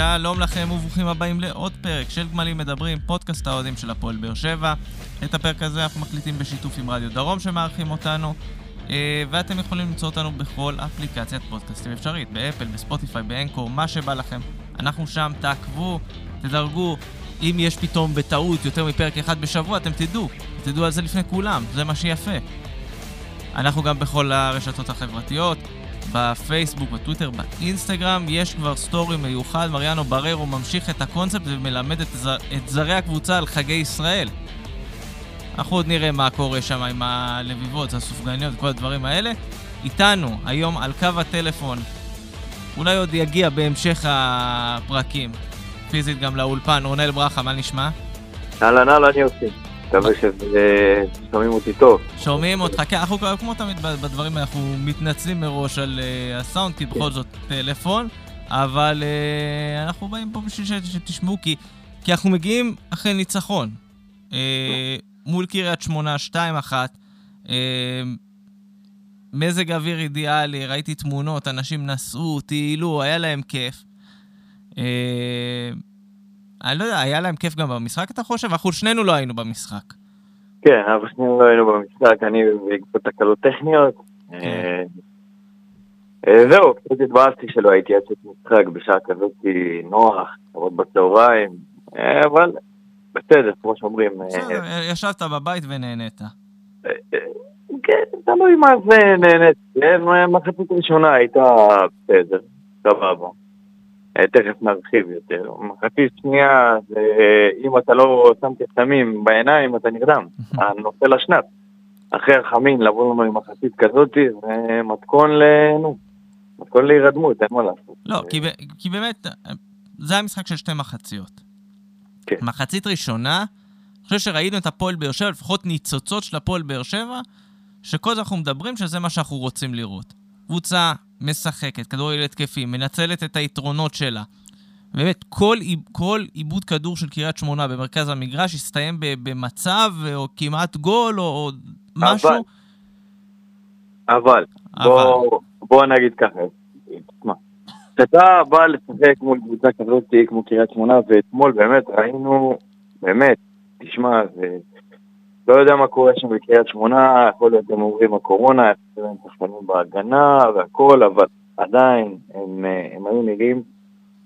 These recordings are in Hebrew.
שלום לכם וברוכים הבאים לעוד פרק של גמלים מדברים, פודקאסט האוהדים של הפועל באר שבע. את הפרק הזה אנחנו מקליטים בשיתוף עם רדיו דרום שמארחים אותנו, אה, ואתם יכולים למצוא אותנו בכל אפליקציית פודקאסטים אפשרית, באפל, בספוטיפיי, באנקור, מה שבא לכם. אנחנו שם, תעקבו, תדרגו. אם יש פתאום בטעות יותר מפרק אחד בשבוע, אתם תדעו. תדעו על זה לפני כולם, זה מה שיפה. אנחנו גם בכל הרשתות החברתיות. בפייסבוק, בטוויטר, באינסטגרם, יש כבר סטורי מיוחד, מריאנו בררו ממשיך את הקונספט ומלמד את, זר, את זרי הקבוצה על חגי ישראל. אנחנו עוד נראה מה קורה שם עם הלביבות, הסופגניות וכל הדברים האלה. איתנו, היום על קו הטלפון, אולי עוד יגיע בהמשך הפרקים, פיזית גם לאולפן, רונל ברכה, מה נשמע? אהלן אהלן יוסי. מקווה ששומעים אותי טוב. שומעים אותך, כן, אנחנו כמו תמיד בדברים אנחנו מתנצלים מראש על uh, הסאונד, כי בכל זאת טלפון, אבל uh, אנחנו באים פה בשביל שתשמעו, כי, אנחנו מגיעים אחרי ניצחון. Uh, מול קריית שמונה, 2-1. Uh, מזג אוויר אידיאלי, ראיתי תמונות, אנשים נסעו, טיילו, היה להם כיף. אני לא יודע, היה להם כיף גם במשחק, אתה חושב? אנחנו שנינו לא היינו במשחק. כן, אנחנו שנינו לא היינו במשחק, אני בעקבות תקלות טכניות. כן. אה, אה, זהו, קצת התבאסתי שלא הייתי יצאת משחק בשעה כזאת נוח, לעבוד בצהריים, אה, אבל בסדר, כמו שאומרים. בסדר, ישבת בבית ונהנית. כן, תלוי מה זה נהנית. מחצית ראשונה הייתה בסדר, סבבה. אה, תכף נרחיב יותר. מחצית שנייה, זה, אם אתה לא שם קסמים בעיניים, אתה נרדם. נופל לשנת. אחרי החמין, לבוא לנו עם מחצית כזאת, זה מתכון ל... נו, מתכון להירדמות, אין מה לעשות. לא, כי, כי באמת, זה היה משחק של שתי מחציות. כן. מחצית ראשונה, אני חושב שראינו את הפועל באר שבע, לפחות ניצוצות של הפועל באר שבע, שכל זה אנחנו מדברים שזה מה שאנחנו רוצים לראות. קבוצה משחקת, כדורגל התקפי, מנצלת את היתרונות שלה. באמת, כל, כל עיבוד כדור של קריית שמונה במרכז המגרש הסתיים במצב, או כמעט גול, או, או משהו. אבל, אבל, בוא, בוא נגיד ככה, כשאתה בא לשחק מול קבוצה כזאת כמו קריית שמונה, ואתמול באמת ראינו, באמת, תשמע, זה לא יודע מה קורה שם בקריית שמונה, יכול להיות הם אומרים הקורונה, יכול להיות הם שחקנים בהגנה והכל, אבל עדיין הם, הם היו נראים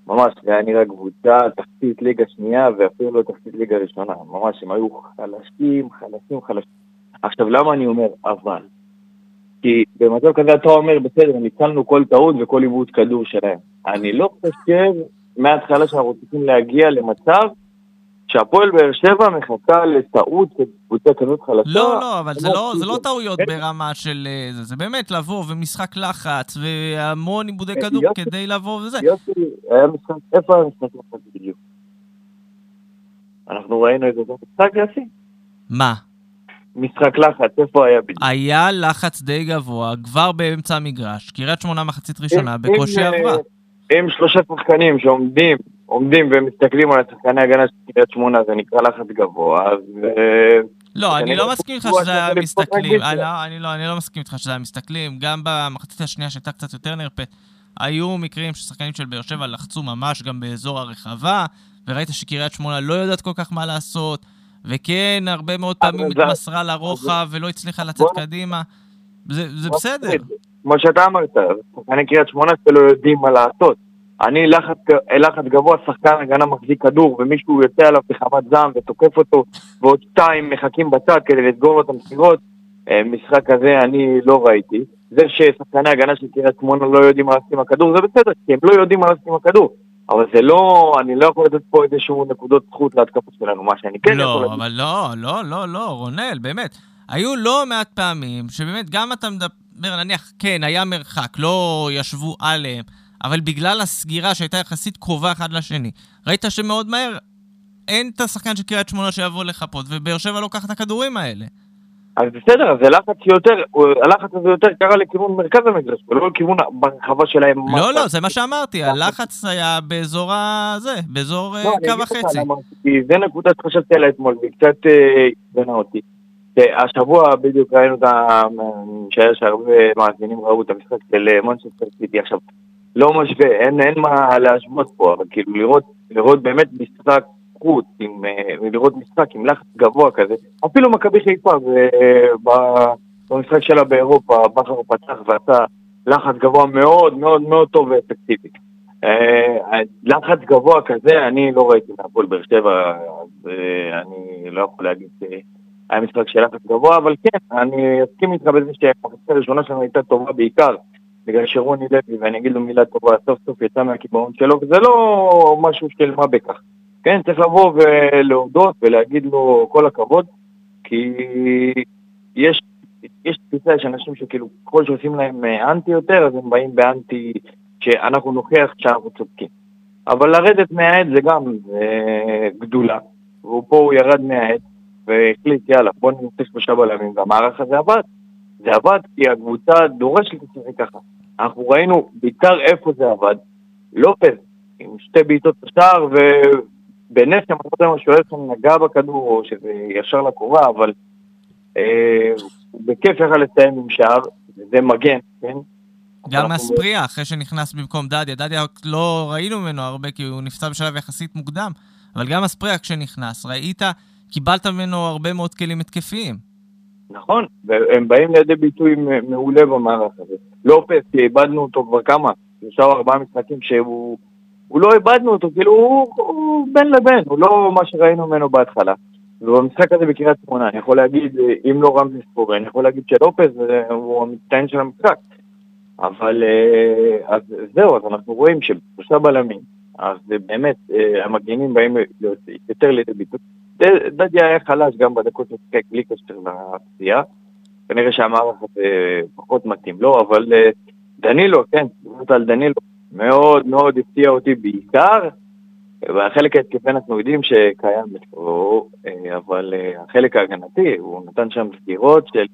ממש, זה היה נראה קבוצה תחתית ליגה שנייה ואפילו לא תחתית ליגה ראשונה, ממש הם היו חלשים, חלשים, חלשים. עכשיו למה אני אומר אבל? כי במצב כזה אתה אומר, בסדר, ניצלנו כל טעות וכל עיבוד כדור שלהם. אני לא חושב מההתחלה שאנחנו צריכים להגיע למצב שהפועל באר שבע מחכה לטעות של קבוצה כזאת חלשה. לא, לא, אבל זה לא, זה לא טעויות ברמה של אה, זה, זה באמת לבוא ומשחק לחץ והמון עיבודי אה, כדור כדי לבוא וזה. יוסי, היה משחק, איפה היה משחק לחץ בדיוק? אנחנו ראינו את זה במשחק יוסי? מה? משחק לחץ, איפה היה בדיוק? היה לחץ די גבוה, כבר באמצע המגרש, קריית שמונה מחצית ראשונה, בקושי עברה. עם שלושה שחקנים שעומדים עומדים ומסתכלים על השחקני הגנה של קריית שמונה, זה נקרא לחץ גבוה, אז... לא, אני לא מסכים איתך שזה היה מסתכלים, לא, אני לא, אני לא מסכים איתך שזה היה מסתכלים, גם במחצית השנייה שהייתה קצת יותר נרפאת, היו מקרים ששחקנים של באר שבע לחצו ממש גם באזור הרחבה, וראית שקריית שמונה לא יודעת כל כך מה לעשות, וכן, הרבה מאוד פעמים התמסרה לרוחב ולא הצליחה לצאת קדימה, זה בסדר. כמו שאתה אמרת, שחקני קריית שמונה שלא יודעים מה לעשות. אני לחץ, לחץ גבוה, שחקן הגנה מחזיק כדור, ומישהו יוצא עליו בחמת זעם ותוקף אותו, ועוד שתיים מחכים בצד כדי לסגור לו את המסירות. אה, משחק כזה אני לא ראיתי. זה ששחקני הגנה של קריית שמונה לא יודעים מה לעשות עם הכדור, זה בסדר, כי הם לא יודעים מה לעשות עם הכדור. אבל זה לא, אני לא יכול לתת פה איזשהו נקודות זכות להתקפה שלנו, מה שאני כן לא, יכול להגיד. לא, אבל לא, לא, לא, לא, רונל, באמת. היו לא מעט פעמים שבאמת גם אתה מדבר, נניח, כן, היה מרחק, לא ישבו עליהם. אבל בגלל הסגירה שהייתה יחסית קרובה אחד לשני, ראית שמאוד מהר אין את השחקן של קריית שמונה שיבוא לחפות, ובאר שבע לוקח את הכדורים האלה. אז בסדר, אז הלחץ יותר, הלחץ הזה יותר קרה לכיוון מרכז המגרש, ולא לכיוון ברחבה שלהם. לא, לא, זה מה שאמרתי, הלחץ היה באזור הזה, באזור לא, קו החצי. זה נקודה שחשבתי עליה אתמול, והיא קצת עדנה אה, אותי. השבוע בדיוק ראינו את ה... אני משער שהרבה מאזינים ראו את המשחק של מונצ'סטר סיטי עכשיו. לא משווה, אין, אין מה להשוות פה, אבל כאילו לראות, לראות באמת משחק חוץ, עם, אה, לראות משחק עם לחץ גבוה כזה, אפילו מכבי חיפה, במשחק שלה באירופה, בכר פתח ועשה לחץ גבוה מאוד מאוד מאוד טוב ואפקטיבי. אה, לחץ גבוה כזה, אני לא ראיתי מהפועל באר שבע, אז אה, אני לא יכול להגיד שהיה משחק של לחץ גבוה, אבל כן, אני אסכים איתך בזה שהמחצית הראשונה שלנו הייתה טובה בעיקר, בגלל שרוני לוי, ואני אגיד לו מילה טובה, סוף סוף יצא מהקיבעון שלו, וזה לא משהו של מה בכך. כן, צריך לבוא ולהודות ולהגיד לו כל הכבוד, כי יש, יש תפיסה, יש אנשים שכאילו, ככל שעושים להם אה, אנטי יותר, אז הם באים באנטי שאנחנו נוכיח שאנחנו צודקים. אבל לרדת מהעד זה גם זה גדולה, ופה הוא ירד מהעד והחליט, יאללה, בוא נמצא שלושה בלמים, והמערך הזה עבד. זה עבד כי הקבוצה דורשת לשחק ככה. אנחנו ראינו בעיקר איפה זה עבד. לופז, עם שתי בעיטות בשער, ובנס המחוזר השוער שם נגע בכדור, או שזה ישר לקורה, אבל אה, בכיף יכל לסיים עם שער, זה מגן, כן? גם אספריה, אחרי שנכנס במקום דדיה, דדיה לא ראינו ממנו הרבה כי הוא נפצע בשלב יחסית מוקדם, אבל גם אספריה כשנכנס, ראית, קיבלת ממנו הרבה מאוד כלים התקפיים. נכון, והם באים לידי ביטוי מעולה במערך הזה. לופס, כי איבדנו אותו כבר כמה, שלושה או ארבעה משחקים שהוא... הוא לא איבדנו אותו, כאילו הוא, הוא בין לבין, הוא לא מה שראינו ממנו בהתחלה. ובמשחק הזה בקריית שמונה, אני יכול להגיד, אם לא רמזי ספורי, אני יכול להגיד שלופס הוא המצטיין של המשחק. אבל אה, אז זהו, אז אנחנו רואים שבשלושה בלמים, אז באמת אה, המגנים באים יותר לידי ביטוי. דדיה היה חלש גם בדקות ששיחק בלי קשר לפציעה. כנראה שהמערך הזה פחות מתאים לו, אבל אה, דנילו, כן, דיברת על דנילו, מאוד מאוד הפתיע אותי בעיקר. והחלק ההתקפי אנחנו יודעים שקיים אצלו, אבל החלק ההגנתי, הוא נתן שם סגירות של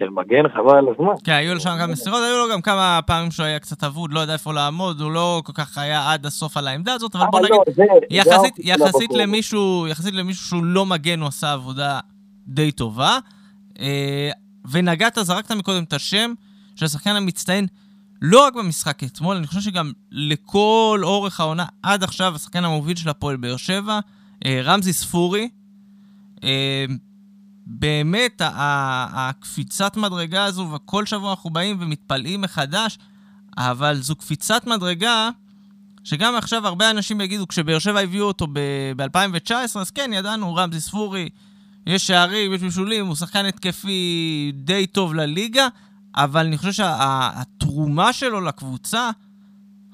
של מגן, חבל על הזמן. כן, היו לו שם גם מסירות, היו לו גם כמה פעמים שהוא היה קצת אבוד, לא יודע איפה לעמוד, הוא לא כל כך היה עד הסוף על העמדה הזאת, אבל בוא לא, נגיד, יחסית למישהו, יחסית למישהו שהוא לא מגן, הוא עשה עבודה די טובה. אה, ונגעת, זרקת מקודם את השם של השחקן המצטיין, לא רק במשחק אתמול, אני חושב שגם לכל אורך העונה עד עכשיו, השחקן המוביל של הפועל באר שבע, אה, רמזי ספורי. באמת, הקפיצת מדרגה הזו, וכל שבוע אנחנו באים ומתפלאים מחדש, אבל זו קפיצת מדרגה שגם עכשיו הרבה אנשים יגידו, כשבאר שבע הביאו אותו ב-2019, אז כן, ידענו, רמזי ספורי, יש שערים, יש בישולים, הוא שחקן התקפי די טוב לליגה, אבל אני חושב שהתרומה שלו לקבוצה,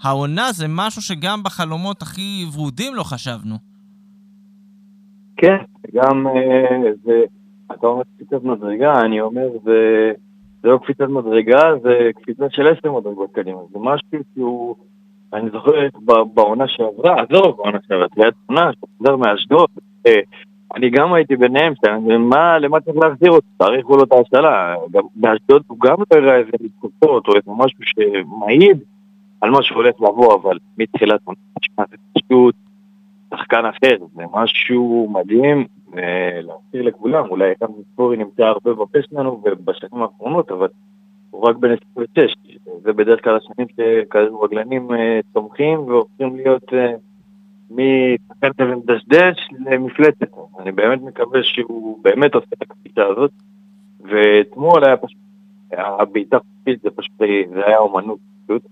העונה זה משהו שגם בחלומות הכי ורודים לא חשבנו. כן, גם אה, זה... אתה אומר קפיצת מדרגה, אני אומר זה, זה לא קפיצת מדרגה, זה קפיצה של עשר מדרגות קדימה. זה משהו שהוא, אני זוכר בעונה שעברה, עזוב, בעונה שעברה, תחילת עונה, שחזר מאשדוד, אה, אני גם הייתי ביניהם, מה, למה צריך להחזיר אותו? תאריכו לו את ההשתלה. באשדוד הוא גם לא הראה איזה מתקופות או איזה משהו שמעיד על מה שהולך לבוא, אבל מתחילת עונה, זה פשוט שחקן אחר, זה משהו מדהים, ולהזכיר לכולם, אולי גם ספורי נמצא הרבה בפה שלנו ובשנים האחרונות, אבל הוא רק בן 26, זה בדרך כלל השנים שכדורגלנים אה, צומחים והופכים להיות אה, משחקן כזה מדשדש למפלצת. אני באמת מקווה שהוא באמת עושה את הקפיצה הזאת, ואתמול היה פשוט, הבעיטה חופשית זה פשוט, זה היה אומנות פשוט.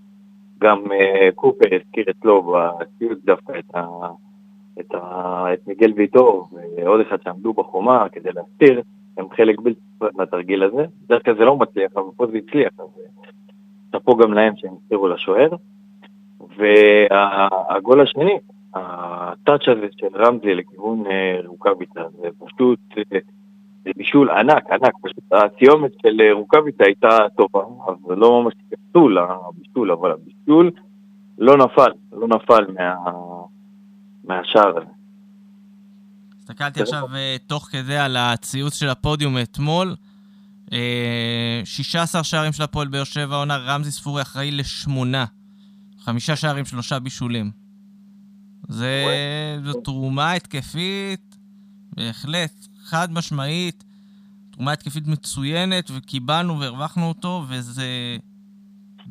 גם אה, קופר הזכיר אצלו בציוד דווקא את ה... את, ה... את מיגל ויטור ועוד אחד שעמדו בחומה כדי להסתיר, הם חלק בלתי נפרד מהתרגיל הזה. בדרך כלל זה לא מצליח, אבל פה זה הצליח, אז שאפו גם להם שהם הסתירו לשוער. והגול השני, הטאץ' הזה של רמזי לכיוון אה, רוקאביצה, זה פשוט, אה, זה בישול ענק, ענק, פשוט הסיומת של אה, רוקאביצה הייתה טובה, אז זה לא ממש קפצול הבישול, אבל הבישול לא נפל, לא נפל מה... מהשער הזה. הסתכלתי עכשיו uh, תוך כדי על הציוץ של הפודיום אתמול. Uh, 16 שערים של הפועל באר שבע עונה, רמזי ספורי אחראי לשמונה. חמישה שערים, שלושה בישולים. זה, זו תרומה התקפית, בהחלט, חד משמעית. תרומה התקפית מצוינת, וקיבלנו והרווחנו אותו, וזה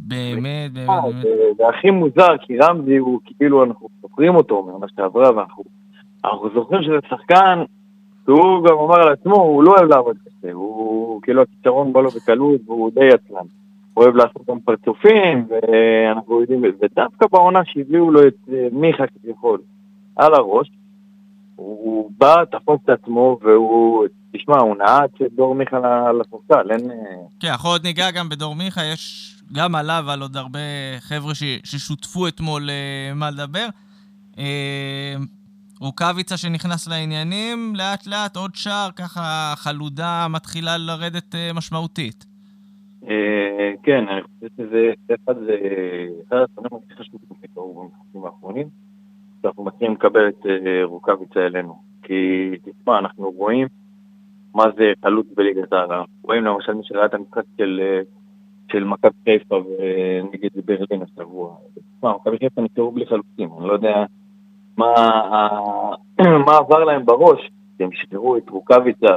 באמת, באמת, אה, באמת. זה- הכי מוזר, כי רמזי הוא כאילו, אנחנו זוכרים אותו מעונה שעברה, ואנחנו אנחנו זוכרים שזה שחקן, שהוא גם אמר על עצמו, הוא לא אוהב לעבוד קשה, הוא כאילו הכישרון בא לו בקלות, והוא די עצלן. הוא אוהב לעשות גם פרצופים, ואנחנו יודעים, ודווקא בעונה שהביאו לו את אה, מיכה כביכול על הראש, הוא בא, תפוס את עצמו, והוא, תשמע, הוא נעץ את דור מיכה ל- לספסל, אין... אה, כן, אנחנו עוד ניגע גם בדור מיכה, יש גם עליו, על עוד הרבה חבר'ה ש, ששותפו אתמול אה, מה לדבר. אה, רוקאביצה שנכנס לעניינים, לאט לאט עוד שער, ככה חלודה מתחילה לרדת אה, משמעותית. אה, כן, אני חושב שזה אחד זה אחד הדברים הכי חשובים שקרו במשחקים האחרונים, שאנחנו מתחילים לקבל את אה, רוקאביצה אלינו. כי תשמע, אנחנו רואים מה זה חלוץ בליגת העל. רואים למשל מי שראה את המשחק של, אה, של מכבי חיפה ונגד ברלין השבוע. תשמע, מכבי חיפה נשארו בלי חלוצים, אני לא יודע מה, עבר להם בראש, שהם שחררו את רוקאביצה.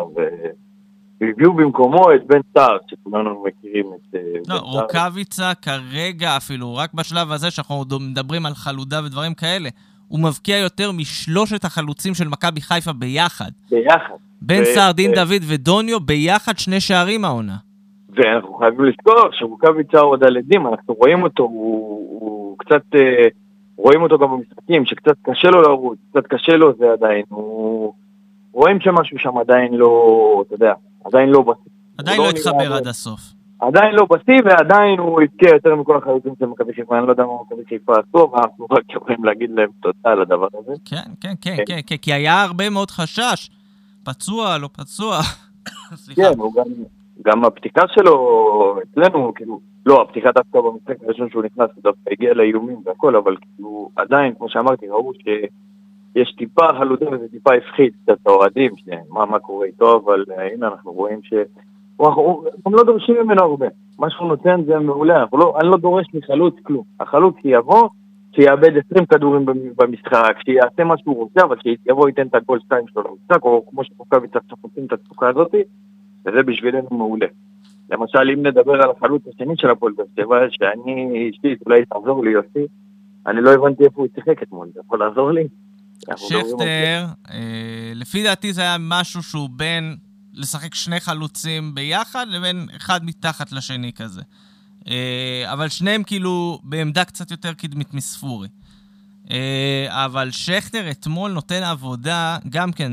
והביאו במקומו את בן סער, שכולנו מכירים את אה, בן לא. רוקאביצה כרגע אפילו, רק בשלב הזה שאנחנו מדברים על חלודה ודברים כאלה, הוא מבקיע יותר משלושת החלוצים של מכבי חיפה ביחד. ביחד. בן סער, דין דוד ודוניו ביחד שני שערים העונה. ואנחנו חייבים לזכור שרוקאביצה עוד על עדים, אנחנו רואים אותו, הוא, הוא קצת, אה, רואים אותו גם במשחקים, שקצת קשה לו לרוץ, קצת קשה לו זה עדיין, הוא... רואים שמשהו שם עדיין לא, אתה יודע, עדיין לא בשיא. עדיין לא נראה התחבר עד הסוף. עדיין לא בשיא, ועדיין הוא הבקיע יותר מכל החלוצים של מכבי חיפה, אני לא יודע מה מכבי חיפה עשו, אבל אנחנו רק יכולים להגיד להם תודה על הדבר הזה. כן, כן, כן, כן. כן, כן, כי היה הרבה מאוד חשש. פצוע, לא פצוע. סליחה. כן, הוא גם, גם הפתיקה שלו אצלנו, כאילו, לא, הפתיקה דווקא במשחק הראשון שהוא נכנס, הוא דווקא הגיע לאיומים והכל, אבל כאילו, עדיין, כמו שאמרתי, ראו שיש טיפה חלודה וזה טיפה הפחיד את האוהדים, שמה מה קורה איתו, אבל אה, הנה אנחנו רואים ש... הם לא דורשים ממנו הרבה. מה שהוא נותן זה מעולה, אנחנו לא, אני לא דורש מחלוץ כלום. החלוץ שיבוא, שיאבד 20 כדורים במ- במשחק, שיעשה מה שהוא רוצה, אבל שיבוא ייתן את הגול 2 שלו למשחק, או כמו שחוקאביץ עכשיו עושים את התפוקה הזאתי, וזה בשבילנו מעולה. למשל, אם נדבר על החלוץ השני של הפועל באר שבע, שאני אישית, אולי תעזור לי יוסי, אני לא הבנתי איפה הוא שיחק אתמול, אתה יכול לעזור לי? שכטר, אה, לפי דעתי זה היה משהו שהוא בין לשחק שני חלוצים ביחד לבין אחד מתחת לשני כזה. אה, אבל שניהם כאילו בעמדה קצת יותר קדמית מספורי. אה, אבל שכטר אתמול נותן עבודה, גם כן,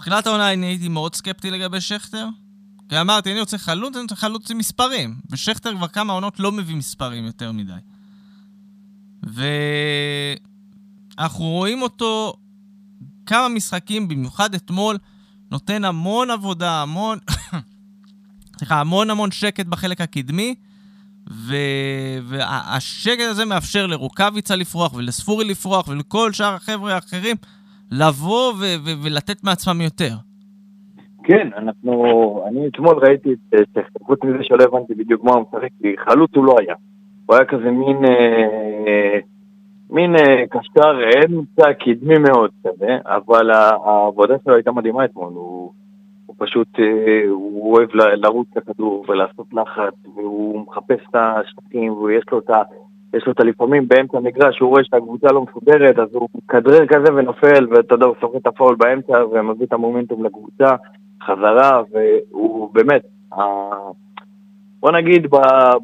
תחילת העונה אני הייתי מאוד סקפטי לגבי שכטר. כי אמרתי, אני רוצה חלוץ, אני רוצה חלוץ עם מספרים. ושכטר כבר כמה עונות לא מביא מספרים יותר מדי. ואנחנו רואים אותו כמה משחקים, במיוחד אתמול, נותן המון עבודה, המון... סליחה, המון המון שקט בחלק הקדמי, ו... והשקט הזה מאפשר לרוקאביצה לפרוח ולספורי לפרוח ולכל שאר החבר'ה האחרים לבוא ו... ו... ולתת מעצמם יותר. כן, אנחנו, אני אתמול ראיתי את שכטר, חוץ מזה שלא הבנתי בדיוק מה הוא משחק, כי חלוץ הוא לא היה. הוא היה כזה מין, אה, מין אה, קשר אמצע קדמי מאוד כזה, אבל העבודה שלו הייתה מדהימה אתמול, הוא, הוא פשוט, אה, הוא אוהב לרוץ את הכדור ולעשות לחץ, והוא מחפש את השטחים, ויש לו את ה... יש לו את הלפעמים באמצע המגרש, הוא רואה שהקבוצה לא מסודרת, אז הוא מכדרר כזה ונופל, ואתה יודע, הוא סוחט את הפאול באמצע ומביא את המומנטום לקבוצה. חזרה, והוא באמת, ה... בוא נגיד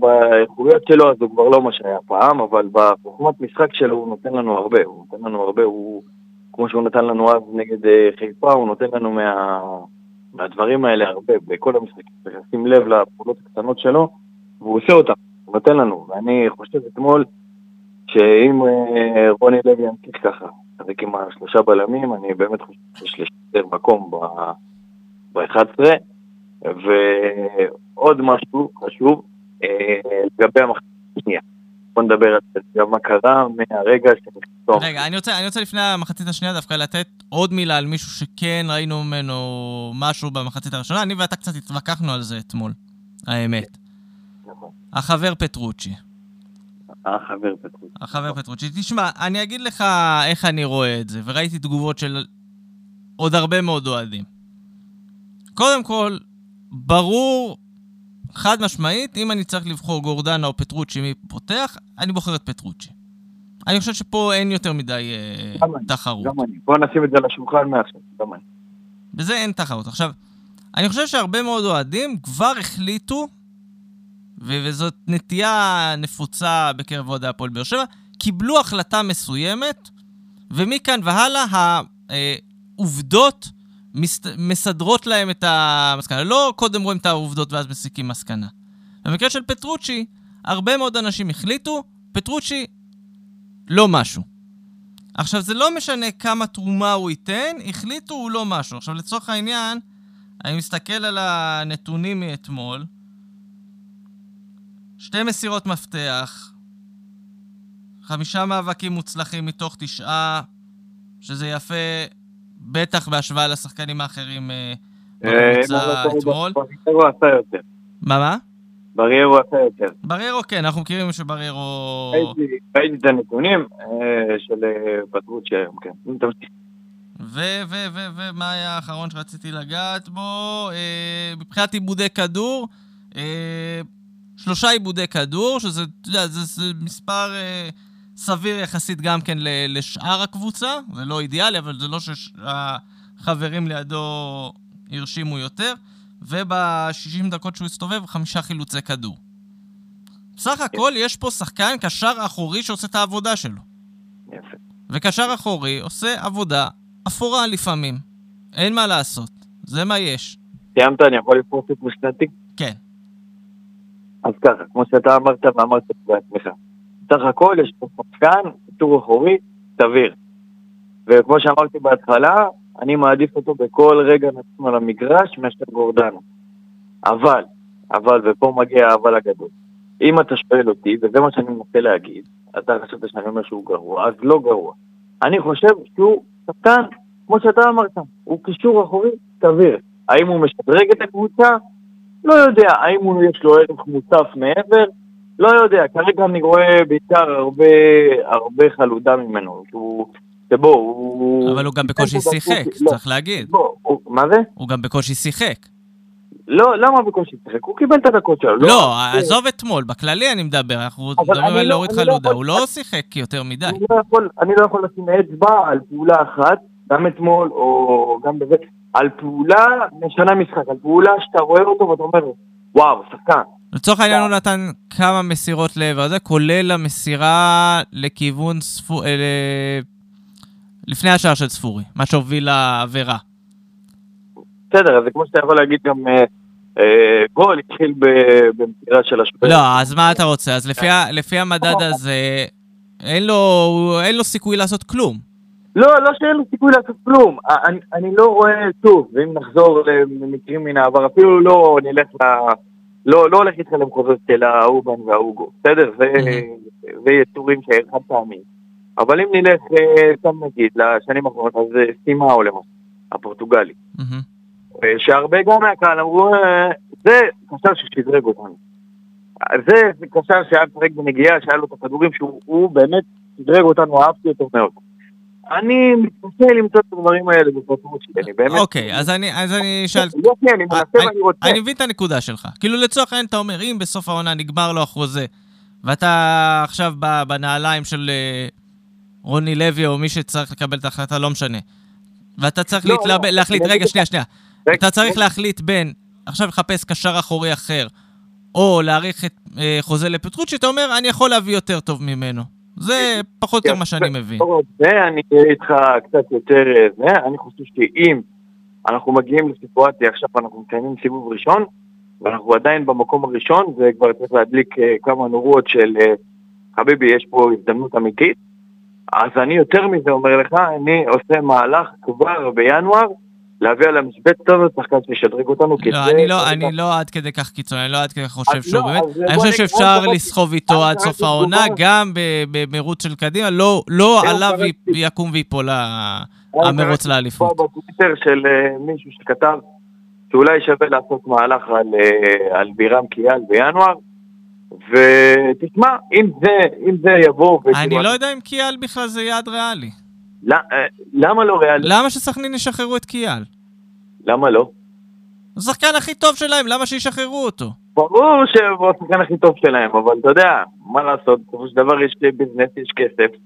באיכויות שלו אז הוא כבר לא מה שהיה פעם, אבל בחוכמת משחק שלו הוא נותן לנו הרבה, הוא נותן לנו הרבה, הוא, כמו שהוא נתן לנו אז נגד אה, חיפה, הוא נותן לנו מה... מהדברים האלה הרבה, בכל המשחקים, לשים לב לפעולות הקטנות שלו, והוא עושה אותם, נותן לנו, ואני חושב אתמול שאם אה, רוני לוי ימשיך ככה, לשחק עם השלושה בלמים, אני באמת חושב שיש לשדר מקום ב... ב-11, ועוד משהו חשוב, אה, לגבי המחצית השנייה. בוא נדבר על זה, גם מה קרה מהרגע שנכנסו. רגע, אני רוצה, אני רוצה לפני המחצית השנייה דווקא לתת עוד מילה על מישהו שכן ראינו ממנו משהו במחצית הראשונה. אני ואתה קצת התווכחנו על זה אתמול, האמת. נכון. החבר פטרוצ'י. אה, חבר פטרוס. החבר פטרוצ'י. תשמע, אני אגיד לך איך אני רואה את זה, וראיתי תגובות של עוד הרבה מאוד אוהדים. קודם כל, ברור, חד משמעית, אם אני צריך לבחור גורדנה או פטרוצ'י מי פותח, אני בוחר את פטרוצ'י. אני חושב שפה אין יותר מדי אה, גם תחרות. גם אני. בוא נשים את זה על השולחן מעכשיו, גם אני. בזה אין תחרות. עכשיו, אני חושב שהרבה מאוד אוהדים כבר החליטו, וזאת נטייה נפוצה בקרב אוהדי הפועל באר שבע, קיבלו החלטה מסוימת, ומכאן והלאה העובדות מס- מסדרות להם את המסקנה. לא קודם רואים את העובדות ואז מסיקים מסקנה. במקרה של פטרוצ'י, הרבה מאוד אנשים החליטו, פטרוצ'י לא משהו. עכשיו, זה לא משנה כמה תרומה הוא ייתן, החליטו הוא לא משהו. עכשיו, לצורך העניין, אני מסתכל על הנתונים מאתמול. שתי מסירות מפתח, חמישה מאבקים מוצלחים מתוך תשעה, שזה יפה, בטח בהשוואה לשחקנים האחרים אה, אה, בקבוצה אתמול. בריירו עשה יותר. מה, מה? בריירו עשה יותר. בריירו, כן, אנחנו מכירים שבריירו... ראיתי- את הנתונים אה, של פטרוצ'י היום, כן. תמשיך. ו, ו, ו, ומה היה האחרון שרציתי לגעת בו? אה, מבחינת עיבודי כדור, אה, שלושה עיבודי כדור, שזה, אתה יודע, זה, זה מספר אה, סביר יחסית גם כן ל- לשאר הקבוצה. זה לא אידיאלי, אבל זה לא שהחברים לידו הרשימו יותר. וב-60 דקות שהוא הסתובב, חמישה חילוצי כדור. בסך הכל יש פה שחקן קשר אחורי שעושה את העבודה שלו. יפה. וקשר אחורי עושה עבודה אפורה לפעמים. אין מה לעשות, זה מה יש. סיימת, אני יכול לפרוס את משנתי? כן. אז ככה, כמו שאתה אמרת ואמרת בעצמך. סך הכל יש פה שחקן, טור אחורי, סביר. וכמו שאמרתי בהתחלה, אני מעדיף אותו בכל רגע נתון על המגרש מאשר גורדנה. אבל, אבל, ופה מגיע האבל הגדול. אם אתה שואל אותי, וזה מה שאני מנסה להגיד, אתה חשבת שאני אומר שהוא גרוע, אז לא גרוע. אני חושב שהוא שחקן, כמו שאתה אמרת, הוא קישור אחורי סביר. האם הוא משדרג את הקבוצה? לא יודע. האם הוא יש לו ערך מוסף מעבר? לא יודע. כרגע אני רואה בעיקר הרבה, הרבה חלודה ממנו. שהוא, שבו, הוא... אבל הוא גם בקושי הוא שיחק, לא. צריך להגיד. בוא, הוא, מה זה? הוא גם בקושי שיחק. לא, למה בקושי שיחק? הוא קיבל את הדקות שלו. לא, עזוב אתמול, בכללי אני מדבר, אנחנו מדברים על לא- להוריד לא חלודה, יכול- הוא לא שיחק יותר מדי. אני לא אני לא יכול לשים אצבע על פעולה אחת, גם אתמול או גם בזה, על פעולה משנה משחק, על פעולה שאתה רואה אותו ואתה אומר, וואו, שחקן. לצורך העניין הוא נתן כמה מסירות לעבר הזה, כולל המסירה לכיוון ספור... אה, לפני השער של ספורי, מה שהוביל לעבירה. בסדר, אז זה כמו שאתה יכול להגיד גם אה, אה, גול התחיל במסירה של השופט. לא, אז מה אתה רוצה? אז לפי המדד הזה, אין לו סיכוי לעשות כלום. לא, לא שאין לו סיכוי לעשות כלום. אני, אני לא רואה, שוב, ואם נחזור למקרים מן העבר, אפילו לא נלך ל... לא, לא הולך איתך למחוזות של האובן והאוגו, בסדר? זה, זה יצורים שחד פעמים. אבל אם נלך, אה, סתם נגיד, לשנים האחרונות, אז אה, סימאו למשל, הפורטוגלי. מהמם. אה, שהרבה גם מהקהל אמרו, זה קשר ששדרג אותנו. זה קשר שהיה משחק בנגיעה, שהיה לו את הכדורים שהוא הוא באמת שדרג אותנו, אהבתי אותו מאוד. אני מתקשה למצוא את הדברים האלה בפרטות שלי, אני באמת... אוקיי, אז אני אז אני אשאל... יופי, אני מנסה אני- ואני רוצה. אני מבין את הנקודה שלך. כאילו לצורך העניין אתה אומר, אם בסוף העונה נגמר לו החוזה, ואתה עכשיו בנעליים של אה, רוני לוי או מי שצריך לקבל את ההחלטה, לא משנה. ואתה צריך לא, לא, להחליט, רגע, שנייה, שנייה. אתה צריך. להחליט בין עכשיו לחפש קשר אחורי אחר, או להאריך את אה, חוזה לפטרוצ'י, אתה אומר, אני יכול להביא יותר טוב ממנו. זה פחות או יותר מה שאני מבין. זה אני אהיה איתך קצת יותר, אה, זה, אני חושב שאם אנחנו מגיעים לסיטואציה, עכשיו אנחנו מקיימים סיבוב ראשון, ואנחנו עדיין במקום הראשון, זה כבר צריך להדליק אה, כמה נורות של אה, חביבי, יש פה הזדמנות אמיתית. אז אני יותר מזה אומר לך, אני עושה מהלך כבר בינואר, להביא על המשבצת הזאת שחקן שישדרג אותנו. לא, אני לא, אני לא עד כדי כך קיצוני, אני לא עד כדי חושב אז שהוא לא, באמת, אני חושב שאפשר לסחוב איתו אז עד סוף קראתי העונה, תגובה. גם במרוץ של קדימה, לא- לא עליו יקום ויפול המרוץ לאליפות. בטוויטר של אה, מישהו שכתב שאולי שווה לעשות מהלך על, אה, בירם קיאל בינואר, ותשמע, אם זה, אם זה יבוא... אני לא יודע אם קיאל בכלל זה יעד ריאלי. ל- אה, למה לא ריאלי? למה שסכנין ישחררו את קיאל? למה לא? הוא השחקן הכי טוב שלהם, למה שישחררו אותו? ברור שהוא השחקן הכי טוב שלהם, אבל אתה יודע, מה לעשות, בסופו של דבר יש ביזנס, יש כסף.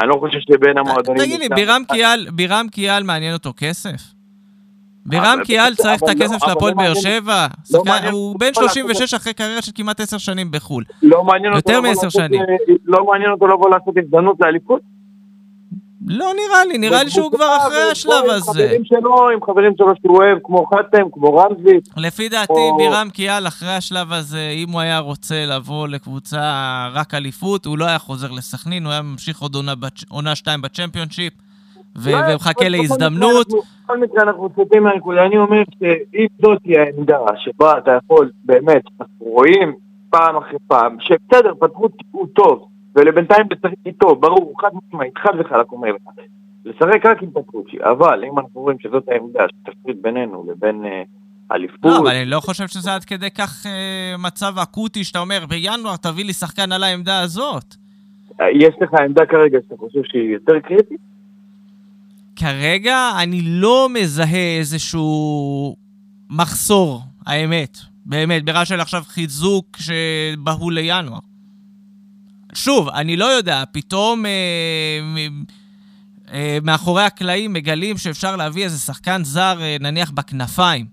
אני לא חושב שבין המועדונים... תגיד לי, בירם קיאל מעניין אותו כסף? בירם קיאל צריך את הכסף של הפועל באר שבע. לא הוא בן 36 אחרי קריירה של כמעט 10 שנים בחו"ל. לא יותר מעשר שנים. לא מעניין אותו לבוא לעשות הזדמנות לאליפות? לא נראה לי, נראה לי שהוא כבר אחרי השלב הזה. עם חברים שלו, עם חברים שלו שהוא אוהב, כמו חתם, כמו רמזי. לפי דעתי, בירם קיאל אחרי השלב הזה, אם הוא היה רוצה לבוא לקבוצה רק אליפות, הוא לא היה חוזר לסכנין, הוא היה ממשיך עוד עונה שתיים בצ'מפיונשיפ. ומחכה להזדמנות. בכל מקרה אנחנו סוטים מהנקודה, אני אומר שאם זאת תהיה העמדה שבה אתה יכול, באמת, אנחנו רואים פעם אחרי פעם, שבסדר, פתחות הוא טוב, ולבינתיים לשחק איתו, ברור, חד משמעית, חד וחלק אומר לך. לשחק רק עם פטרוצ'י, אבל אם אנחנו רואים שזאת העמדה שתפריד בינינו לבין אה, אליפות... לא, אבל אני לא חושב שזה עד כדי כך אה, מצב אקוטי שאתה אומר, בינואר תביא לי שחקן על העמדה הזאת. אה, יש לך עמדה כרגע שאתה חושב שהיא יותר קריטית? כרגע אני לא מזהה איזשהו מחסור, האמת. באמת, ברמה של עכשיו חיזוק שבהול לינואר. שוב, אני לא יודע, פתאום אה, אה, מאחורי הקלעים מגלים שאפשר להביא איזה שחקן זר, אה, נניח בכנפיים,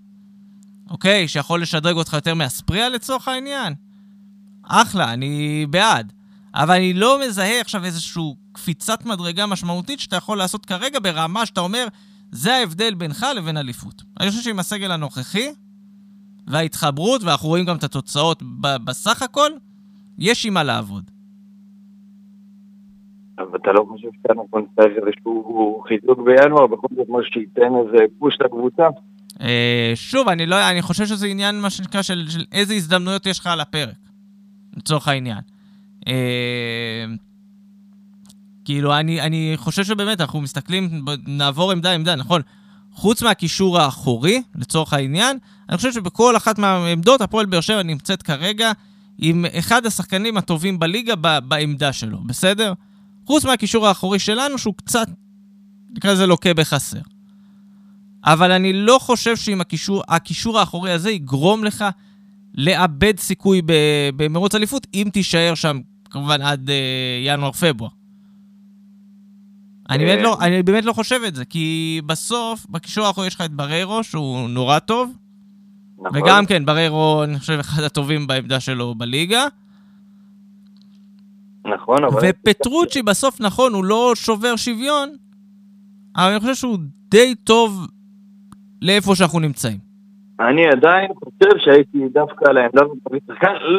אוקיי? שיכול לשדרג אותך יותר מאספריה לצורך העניין? אחלה, אני בעד. אבל אני לא מזהה עכשיו איזושהי קפיצת מדרגה משמעותית שאתה יכול לעשות כרגע ברמה שאתה אומר, זה ההבדל בינך לבין אליפות. אני חושב שעם הסגל הנוכחי וההתחברות, ואנחנו רואים גם את התוצאות בסך הכל, יש עם מה לעבוד. אבל אתה לא חושב שאנחנו נצטרך איזשהו חיזוק בינואר, בכל זאת מה שייתן איזה פוש לקבוצה? אה, שוב, אני לא, אני חושב שזה עניין, מה שנקרא, של, של איזה הזדמנויות יש לך על הפרק, לצורך העניין. אה, כאילו, אני, אני חושב שבאמת, אנחנו מסתכלים, נעבור עמדה עמדה, נכון? חוץ מהקישור האחורי, לצורך העניין, אני חושב שבכל אחת מהעמדות, הפועל באר שבע נמצאת כרגע עם אחד השחקנים הטובים בליגה בעמדה שלו, בסדר? חוץ מהקישור האחורי שלנו, שהוא קצת, נקרא לזה לוקה בחסר. אבל אני לא חושב שאם הקישור, הקישור האחורי הזה יגרום לך לאבד סיכוי במרוץ אליפות, אם תישאר שם, כמובן, עד uh, ינואר-פברואר. אני באמת, לא, אני באמת לא חושב את זה, כי בסוף, בקישור האחורי יש לך את בריירו, שהוא נורא טוב. נכון. וגם כן, בריירו, אני חושב, אחד הטובים בעמדה שלו בליגה. נכון, אבל... ופטרוצ'י בסוף, נכון, הוא לא שובר שוויון, אבל אני חושב שהוא די טוב לאיפה שאנחנו נמצאים. אני עדיין חושב שהייתי דווקא על העמדה הזאת,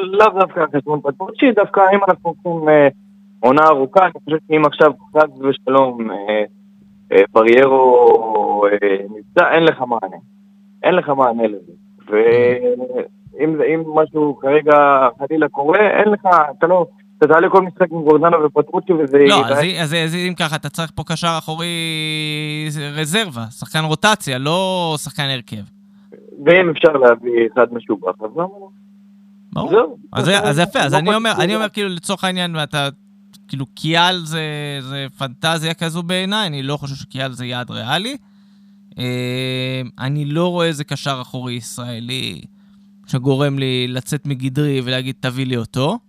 לאו דווקא על חשבון פטרוצ'י, דווקא אם אנחנו עושים אה, עונה ארוכה, אני חושב שאם עכשיו חג ושלום אה, אה, בריירו נמצא, אין לך מענה. אין לך מענה לזה. ואם משהו כרגע חלילה קורה, אין לך, אתה לא... אתה תעלה כל משחק עם גורדנה ופטרוצ'י וזה... לא, אז, אז, אז אם ככה, אתה צריך פה קשר אחורי רזרבה, שחקן רוטציה, לא שחקן הרכב. ואם אפשר להביא אחד משובח, אז למה לא? ברור. אז, אז יפה, אז אני אומר, אני אומר כאילו לצורך העניין, אתה, כאילו קיאל זה, זה פנטזיה כזו בעיניי, אני לא חושב שקיאל זה יעד ריאלי. אה, אני לא רואה איזה קשר אחורי ישראלי שגורם לי לצאת מגדרי ולהגיד תביא לי אותו.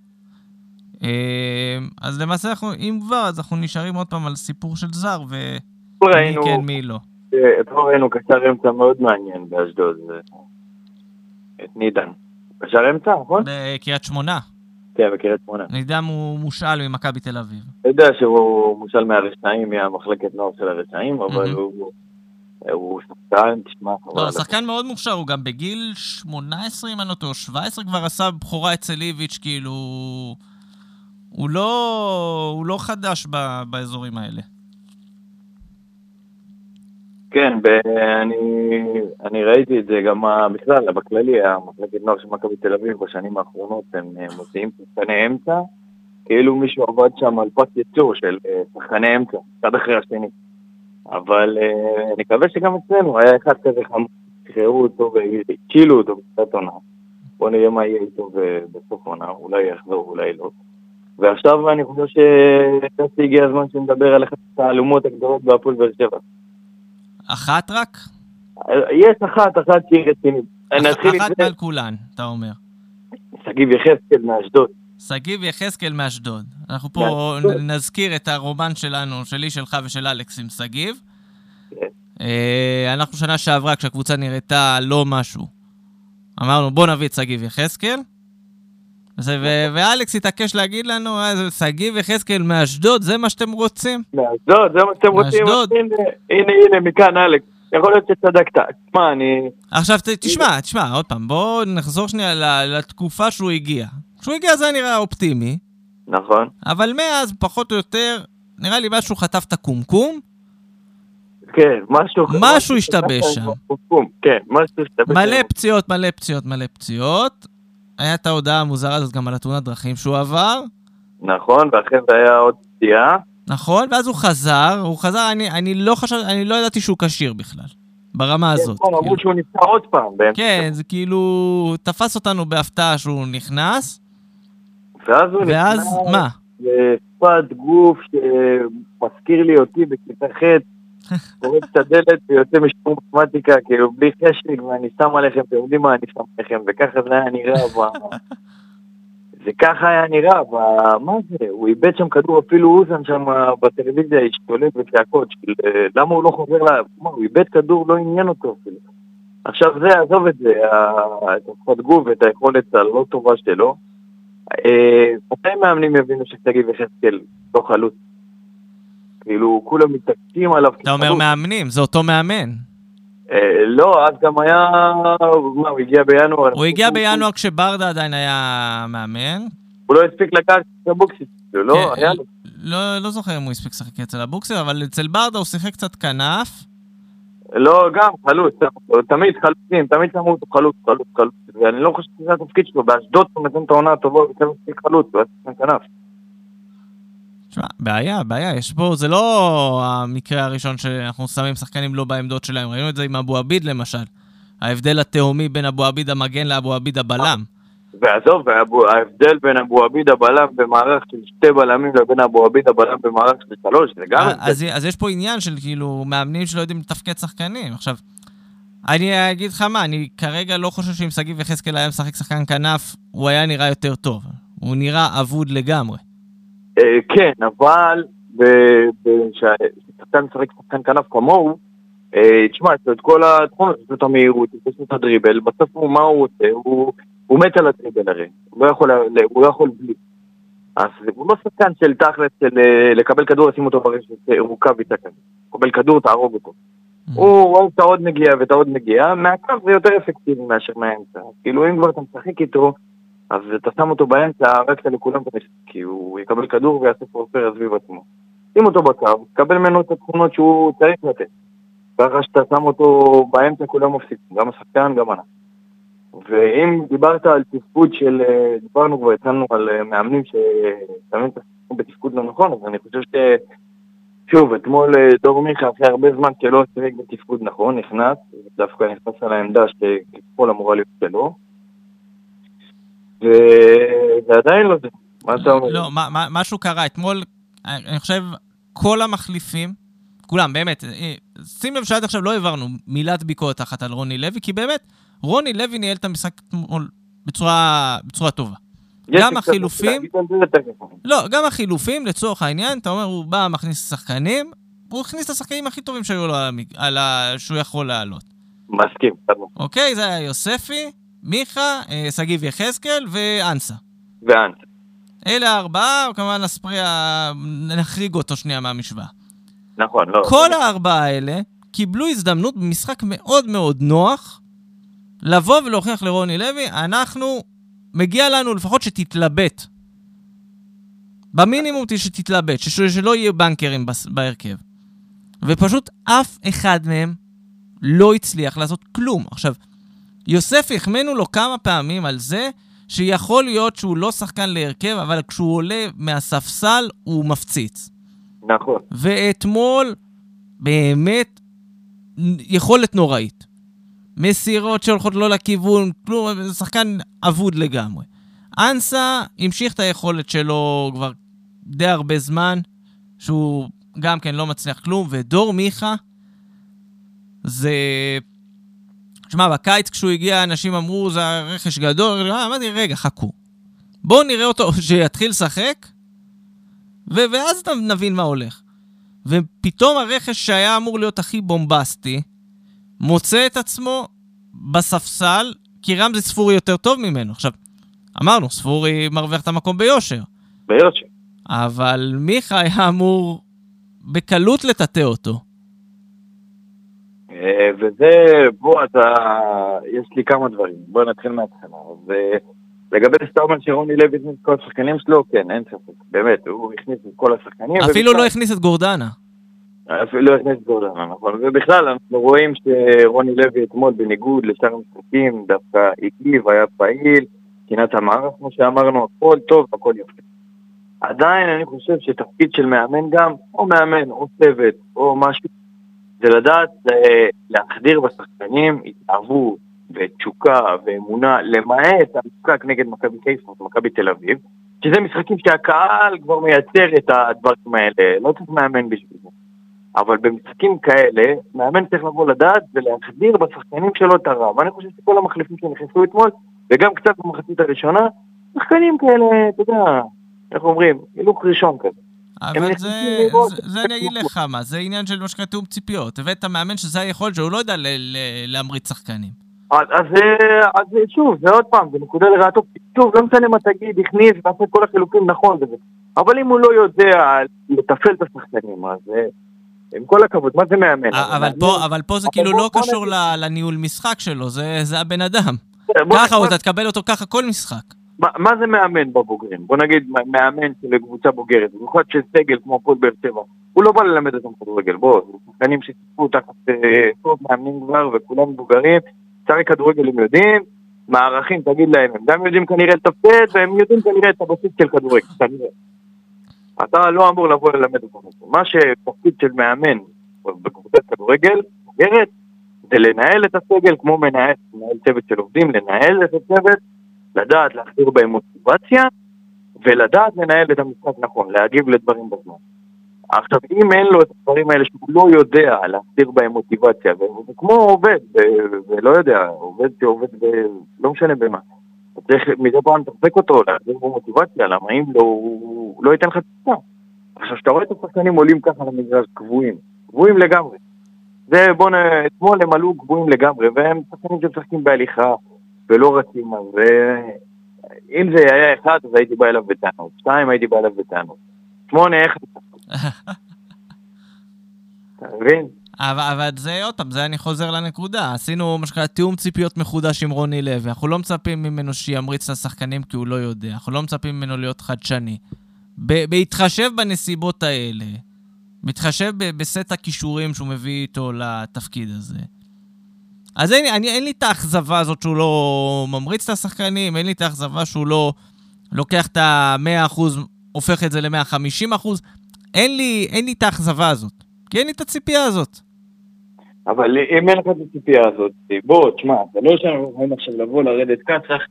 אמ, אז למעשה, אנחנו, אם כבר, אז אנחנו נשארים עוד פעם על סיפור של זר, ומי כן, מי לא. אתמול ראינו קשר אמצע מאוד מעניין באשדוד, את נידן. קשר אמצע, נכון? בקריית שמונה. כן, בקריית שמונה. נידן הוא מושאל ממכבי תל אביב. אתה יודע שהוא מושאל מהרשעים, מהמחלקת נוער של הרשעים, אבל הוא... הוא שחקן, תשמע... לא, שחקן מאוד מוכשר, הוא גם בגיל 18, אם אני לא טועה, 17 כבר עשה בכורה אצל איביץ', כאילו... הוא לא, הוא לא חדש ב, באזורים האלה. כן, ב- אני, אני ראיתי את זה גם בכלל, בכללי, המחלקת נוער של מכבי תל אביב בשנים האחרונות, הם מוציאים שחקני אמצע, כאילו מישהו עבד שם על פס ייצור של אה, שחקני אמצע, אחד אחרי השני. אבל אה, אני מקווה שגם אצלנו היה אחד כזה חמור, שחררו אותו והצ'ילו אותו בקצת עונה. בוא נראה מה יהיה איתו בסוף עונה, אולי יחזור, אולי לא. ועכשיו אני חושב שקצת הגיע הזמן שנדבר על אחת התעלומות הגדולות בהפועל באר שבע. אחת רק? יש אחת, אחת שהיא רצינית. אח, אחת מעל כולן, אתה אומר. שגיב יחזקאל מאשדוד. שגיב יחזקאל מאשדוד. אנחנו פה נזכיר את הרומן שלנו, שלי, שלך ושל אלכס עם שגיב. כן. אה, אנחנו שנה שעברה, כשהקבוצה נראתה לא משהו, אמרנו, בוא נביא את שגיב יחזקאל. ואלכס התעקש להגיד לנו, אה, שגיב יחזקאל מאשדוד, זה מה שאתם רוצים? מאשדוד, זה מה שאתם רוצים. הנה, הנה, מכאן, אלכס. יכול להיות שצדקת. תשמע, אני... עכשיו, תשמע, תשמע, עוד פעם, בואו נחזור שנייה לתקופה שהוא הגיע. כשהוא הגיע זה נראה אופטימי, נכון. אבל מאז, פחות או יותר, נראה לי משהו חטף את הקומקום, כן, משהו... משהו השתבש שם. כן, משהו השתבש. מלא שם. פציעות, מלא פציעות, מלא פציעות. היה את ההודעה המוזרה הזאת גם על התאונת דרכים שהוא עבר, נכון, ואחרי זה היה עוד פציעה. נכון? ואז הוא חזר, הוא חזר, אני, אני לא חשב, אני לא ידעתי שהוא כשיר בכלל, ברמה הזאת. נכון, אמרו כאילו. שהוא נפצע עוד פעם. כן, זה כאילו, תפס אותנו בהפתעה שהוא נכנס, ואז הוא ואז נכנס מה? לשפת גוף שמזכיר לי אותי בכיתה ח', פורץ את הדלת ויוצא משיעור מתמטיקה, כאילו בלי חשק, ואני שם עליכם, אתם יודעים מה אני שם עליכם, וככה זה היה נראה. זה ככה היה נראה. מה זה? הוא איבד שם כדור, אפילו אוזן שם בטלוויזיה השתולל בצעקות, אה, למה הוא לא חוזר ל... הוא איבד כדור, לא עניין אותו אפילו. עכשיו זה, עזוב את זה, את השפת גוף ואת היכולת הלא טובה שלו. אה, מתי מאמנים יבינו ששגיב יחזקאל לא חלוץ? כאילו, כולם מתעקשים עליו. אתה אומר. מאמנים, זה אותו מאמן. אה, לא, אז גם היה... מה, הוא הגיע בינואר. הוא הגיע בינואר כשברדה עדיין היה מאמן. הוא לא הספיק לקחת את הבוקסיס, לא? כן, היה לו. לא, לא זוכר אם הוא הספיק לשחק אצל אבוקסר, אבל אצל ברדה הוא שיחק קצת כנף. לא, גם חלוץ, תמיד חלוצים, תמיד שמו אותו חלוץ, חלוץ, חלוץ, ואני לא חושב שזה התפקיד שלו, באשדוד הוא נותן את העונה הטובה, הוא חלוץ, הוא היה צריך כנף. תשמע, בעיה, בעיה, יש פה, זה לא המקרה הראשון שאנחנו שמים שחקנים לא בעמדות שלהם, ראינו את זה עם אבו עביד למשל. ההבדל התהומי בין אבו עביד המגן לאבו עביד הבלם. ועזוב, ההבדל בין אבו עביד הבלם במערך של שתי בלמים לבין אבו עביד הבלם במערך של שלוש, זה גם... הבדל. אז, אז יש פה עניין של כאילו מאמנים שלא יודעים לתפקד שחקנים. עכשיו, אני אגיד לך מה, אני כרגע לא חושב שאם שגיב יחזקאל היה משחק שחקן כנף, הוא היה נראה יותר טוב. הוא נראה אבוד לגמרי. אה, כן, אבל כששחקן משחק שחקן כנף כמוהו, אה, תשמע, יש לו את כל התכונות, יש לו את המהירות, יש לו את הדריבל, בסוף הוא, מה הוא עושה? הוא, הוא מת על הדריבל הרי, הוא לא יכול, הוא לא יכול בלי. אז הוא לא שחקן של תכלס, של אה, לקבל כדור, לשים אותו ברשת ואיתה כזה. קבל כדור, תהרוג אותו. הוא רואה את העוד נגיעה ואת העוד נגיעה, מהקו זה יותר אפקטיבי מאשר מהאמצע. כאילו אם כבר אתה משחק איתו, אז אתה שם אותו באמצע, הרגת לכולם כי הוא יקבל כדור ויעשה פרופר סביב עצמו. שים אותו בקו, תקבל ממנו את התכונות שהוא צריך לתת. ככה שאתה שם אותו באמצע כולם מפסיקים, גם השחקן, גם אנחנו. ואם דיברת על תפקוד של, אה, דיברנו כבר, התחלנו על אה, מאמנים ששמים את השחקנים בתפקוד לא נכון, אז אני חושב ש... שוב, אתמול אה, דור מיכה, אחרי הרבה זמן שלא שיחק בתפקוד נכון, נכנס, דווקא נכנס על העמדה שככל אמורה להיות שלו. ו- ועדיין לא זה. מה אתה אומר? לא, מה- מה- משהו קרה. אתמול, אני חושב, כל המחליפים, כולם, באמת, אה, שים לב שעד עכשיו לא העברנו מילת ביקורת אחת על רוני לוי, כי באמת, רוני לוי ניהל את המשחק אתמול בצורה, בצורה טובה. גם החילופים-. לא, גם החילופים, לצורך העניין, אתה אומר, הוא בא, מכניס שחקנים, הוא הכניס את השחקנים הכי טובים שהיו לו. על ה... שהוא יכול לעלות. מסכים, סבבה. אוקיי? זה היה יוספי, מיכה, אה, שגיב יחזקאל ואנסה. ואנט. אלה הארבעה, וכמובן אספריה, נחריג אותו שנייה מהמשוואה. נכון, לא. כל הארבעה האלה קיבלו הזדמנות במשחק מאוד מאוד נוח לבוא ולהוכיח לרוני לוי, אנחנו, מגיע לנו לפחות שתתלבט. במינימום שתתלבט, שלא יהיו בנקרים בהרכב. ופשוט אף אחד מהם לא הצליח לעשות כלום. עכשיו, יוסף החמאנו לו כמה פעמים על זה שיכול להיות שהוא לא שחקן להרכב, אבל כשהוא עולה מהספסל הוא מפציץ. נכון. ואתמול, באמת, יכולת נוראית. מסירות שהולכות לא לכיוון, כלום, שחקן אבוד לגמרי. אנסה המשיך את היכולת שלו כבר די הרבה זמן, שהוא גם כן לא מצליח כלום, ודור מיכה זה... תשמע, בקיץ כשהוא הגיע, אנשים אמרו, זה רכש גדול, אמרתי, רגע, חכו. בואו נראה אותו, שיתחיל לשחק, ו- ואז נבין מה הולך. ופתאום הרכש שהיה אמור להיות הכי בומבסטי, מוצא את עצמו בספסל, כי רמזי ספורי יותר טוב ממנו. עכשיו, אמרנו, ספורי מרוויח את המקום ביושר. ביושר. אבל מיכה היה אמור בקלות לטאטא אותו. אה, וזה, בוא, אתה, יש לי כמה דברים. בוא נתחיל מההתחלה. ולגבי שאתה אומר שרוני לוי הכניס את כל השחקנים שלו, כן, אין ספק. באמת, הוא הכניס את כל השחקנים. אפילו ובכלל... לא הכניס את גורדנה. אפילו לא הכניס את גורדנה, נכון. ובכלל, אנחנו רואים שרוני לוי אתמול, בניגוד לשאר המשחקים, דווקא הגיב, היה פעיל, קינת את המערך, כמו שאמרנו, הכל טוב, הכל יפה. עדיין אני חושב שתפקיד של מאמן גם, או מאמן, או צוות, או משהו, זה לדעת אה, להחדיר בשחקנים התאהבות ותשוקה ואמונה, למעט המשחק נגד מכבי קיסמוס ומכבי תל אביב, שזה משחקים שהקהל כבר מייצר את הדברים האלה, לא צריך מאמן בשביל זה. אבל במשחקים כאלה, מאמן צריך לבוא לדעת ולהחדיר בשחקנים שלו את הרע. ואני חושב שכל המחליפים שנכנסו אתמול, וגם קצת במחצית הראשונה, שחקנים כאלה, אתה יודע, איך אומרים, הילוך ראשון כזה. אבל זה, זה, זה אני אגיד לך מה, זה עניין של מה שנקרא תיאום ציפיות. הבאת מאמן שזה היכולת שהוא לא יודע להמריץ שחקנים. אז, אז, אז שוב, זה עוד פעם, זה נקודה לרעתו. שוב, לא משנה מה תגיד, הכניס, ועשה כל החילוקים נכון וזה. אבל אם הוא לא יודע לתפעל את השחקנים, אז אה, עם כל הכבוד, מה זה מאמן? אבל, פה, אבל פה זה כאילו לא קשור לניהול משחק שלו, זה, הבן אדם. ככה, אתה תקבל אותו ככה כל משחק. מה, מה זה מאמן בבוגרים? בוא נגיד מאמן של קבוצה בוגרת, במיוחד של סגל כמו הפועל באר שבע. הוא לא בא ללמד אותם כדורגל, בוא, זה שחקנים שסיפרו תחת אה, טוב מאמנים כבר וכולם מבוגרים, שרי כדורגל הם יודעים, מערכים תגיד להם, הם גם יודעים כנראה לתפקד והם יודעים כנראה את הבסיס של כדורגל, כנראה. אתה לא אמור לבוא ללמד אותם. מה שתפקיד של מאמן בקבוצת כדורגל, בוגרת, זה לנהל את הסגל כמו מנהל, מנהל צוות של עובדים, לנהל את הצוות לדעת להחזיר בהם מוטיבציה, ולדעת לנהל את המשחק נכון, להגיב לדברים בזמן. עכשיו, אם אין לו את הדברים האלה שהוא לא יודע להחזיר בהם מוטיבציה, וזה כמו עובד, ולא יודע, עובד שעובד ב... לא משנה במה. צריך מדי פעם לתחזק אותו, להחזיר בו מוטיבציה, למה אם לא, הוא לא ייתן לך תקופה. עכשיו, כשאתה רואה את השחקנים עולים ככה למגרש קבועים, קבועים לגמרי. זה, בוא נ... אתמול הם עלו קבועים לגמרי, והם שחקנים שמשחקים בהליכה, ולא רצים אז אם זה היה אחד, אז הייתי בא אליו בטענות. שתיים, הייתי בא אליו בטענות. שמונה, איך... אתה מבין? אבל, אבל זה, עוד פעם, זה אני חוזר לנקודה. עשינו, מה שנקרא, תיאום ציפיות מחודש עם רוני לוי. אנחנו לא מצפים ממנו שימריץ את השחקנים כי הוא לא יודע. אנחנו לא מצפים ממנו להיות חדשני. בהתחשב בנסיבות האלה, מתחשב בסט הכישורים שהוא מביא איתו לתפקיד הזה, אז אין, אני, אין לי את האכזבה הזאת שהוא לא ממריץ את השחקנים, אין לי את האכזבה שהוא לא לוקח את ה-100%, הופך את זה ל-150%. אין לי, אין לי את האכזבה הזאת, כי אין לי את הציפייה הזאת. אבל אם אין לך את הציפייה הזאת, בוא, תשמע, זה לא שאנחנו יכולים עכשיו לבוא לרדת קצח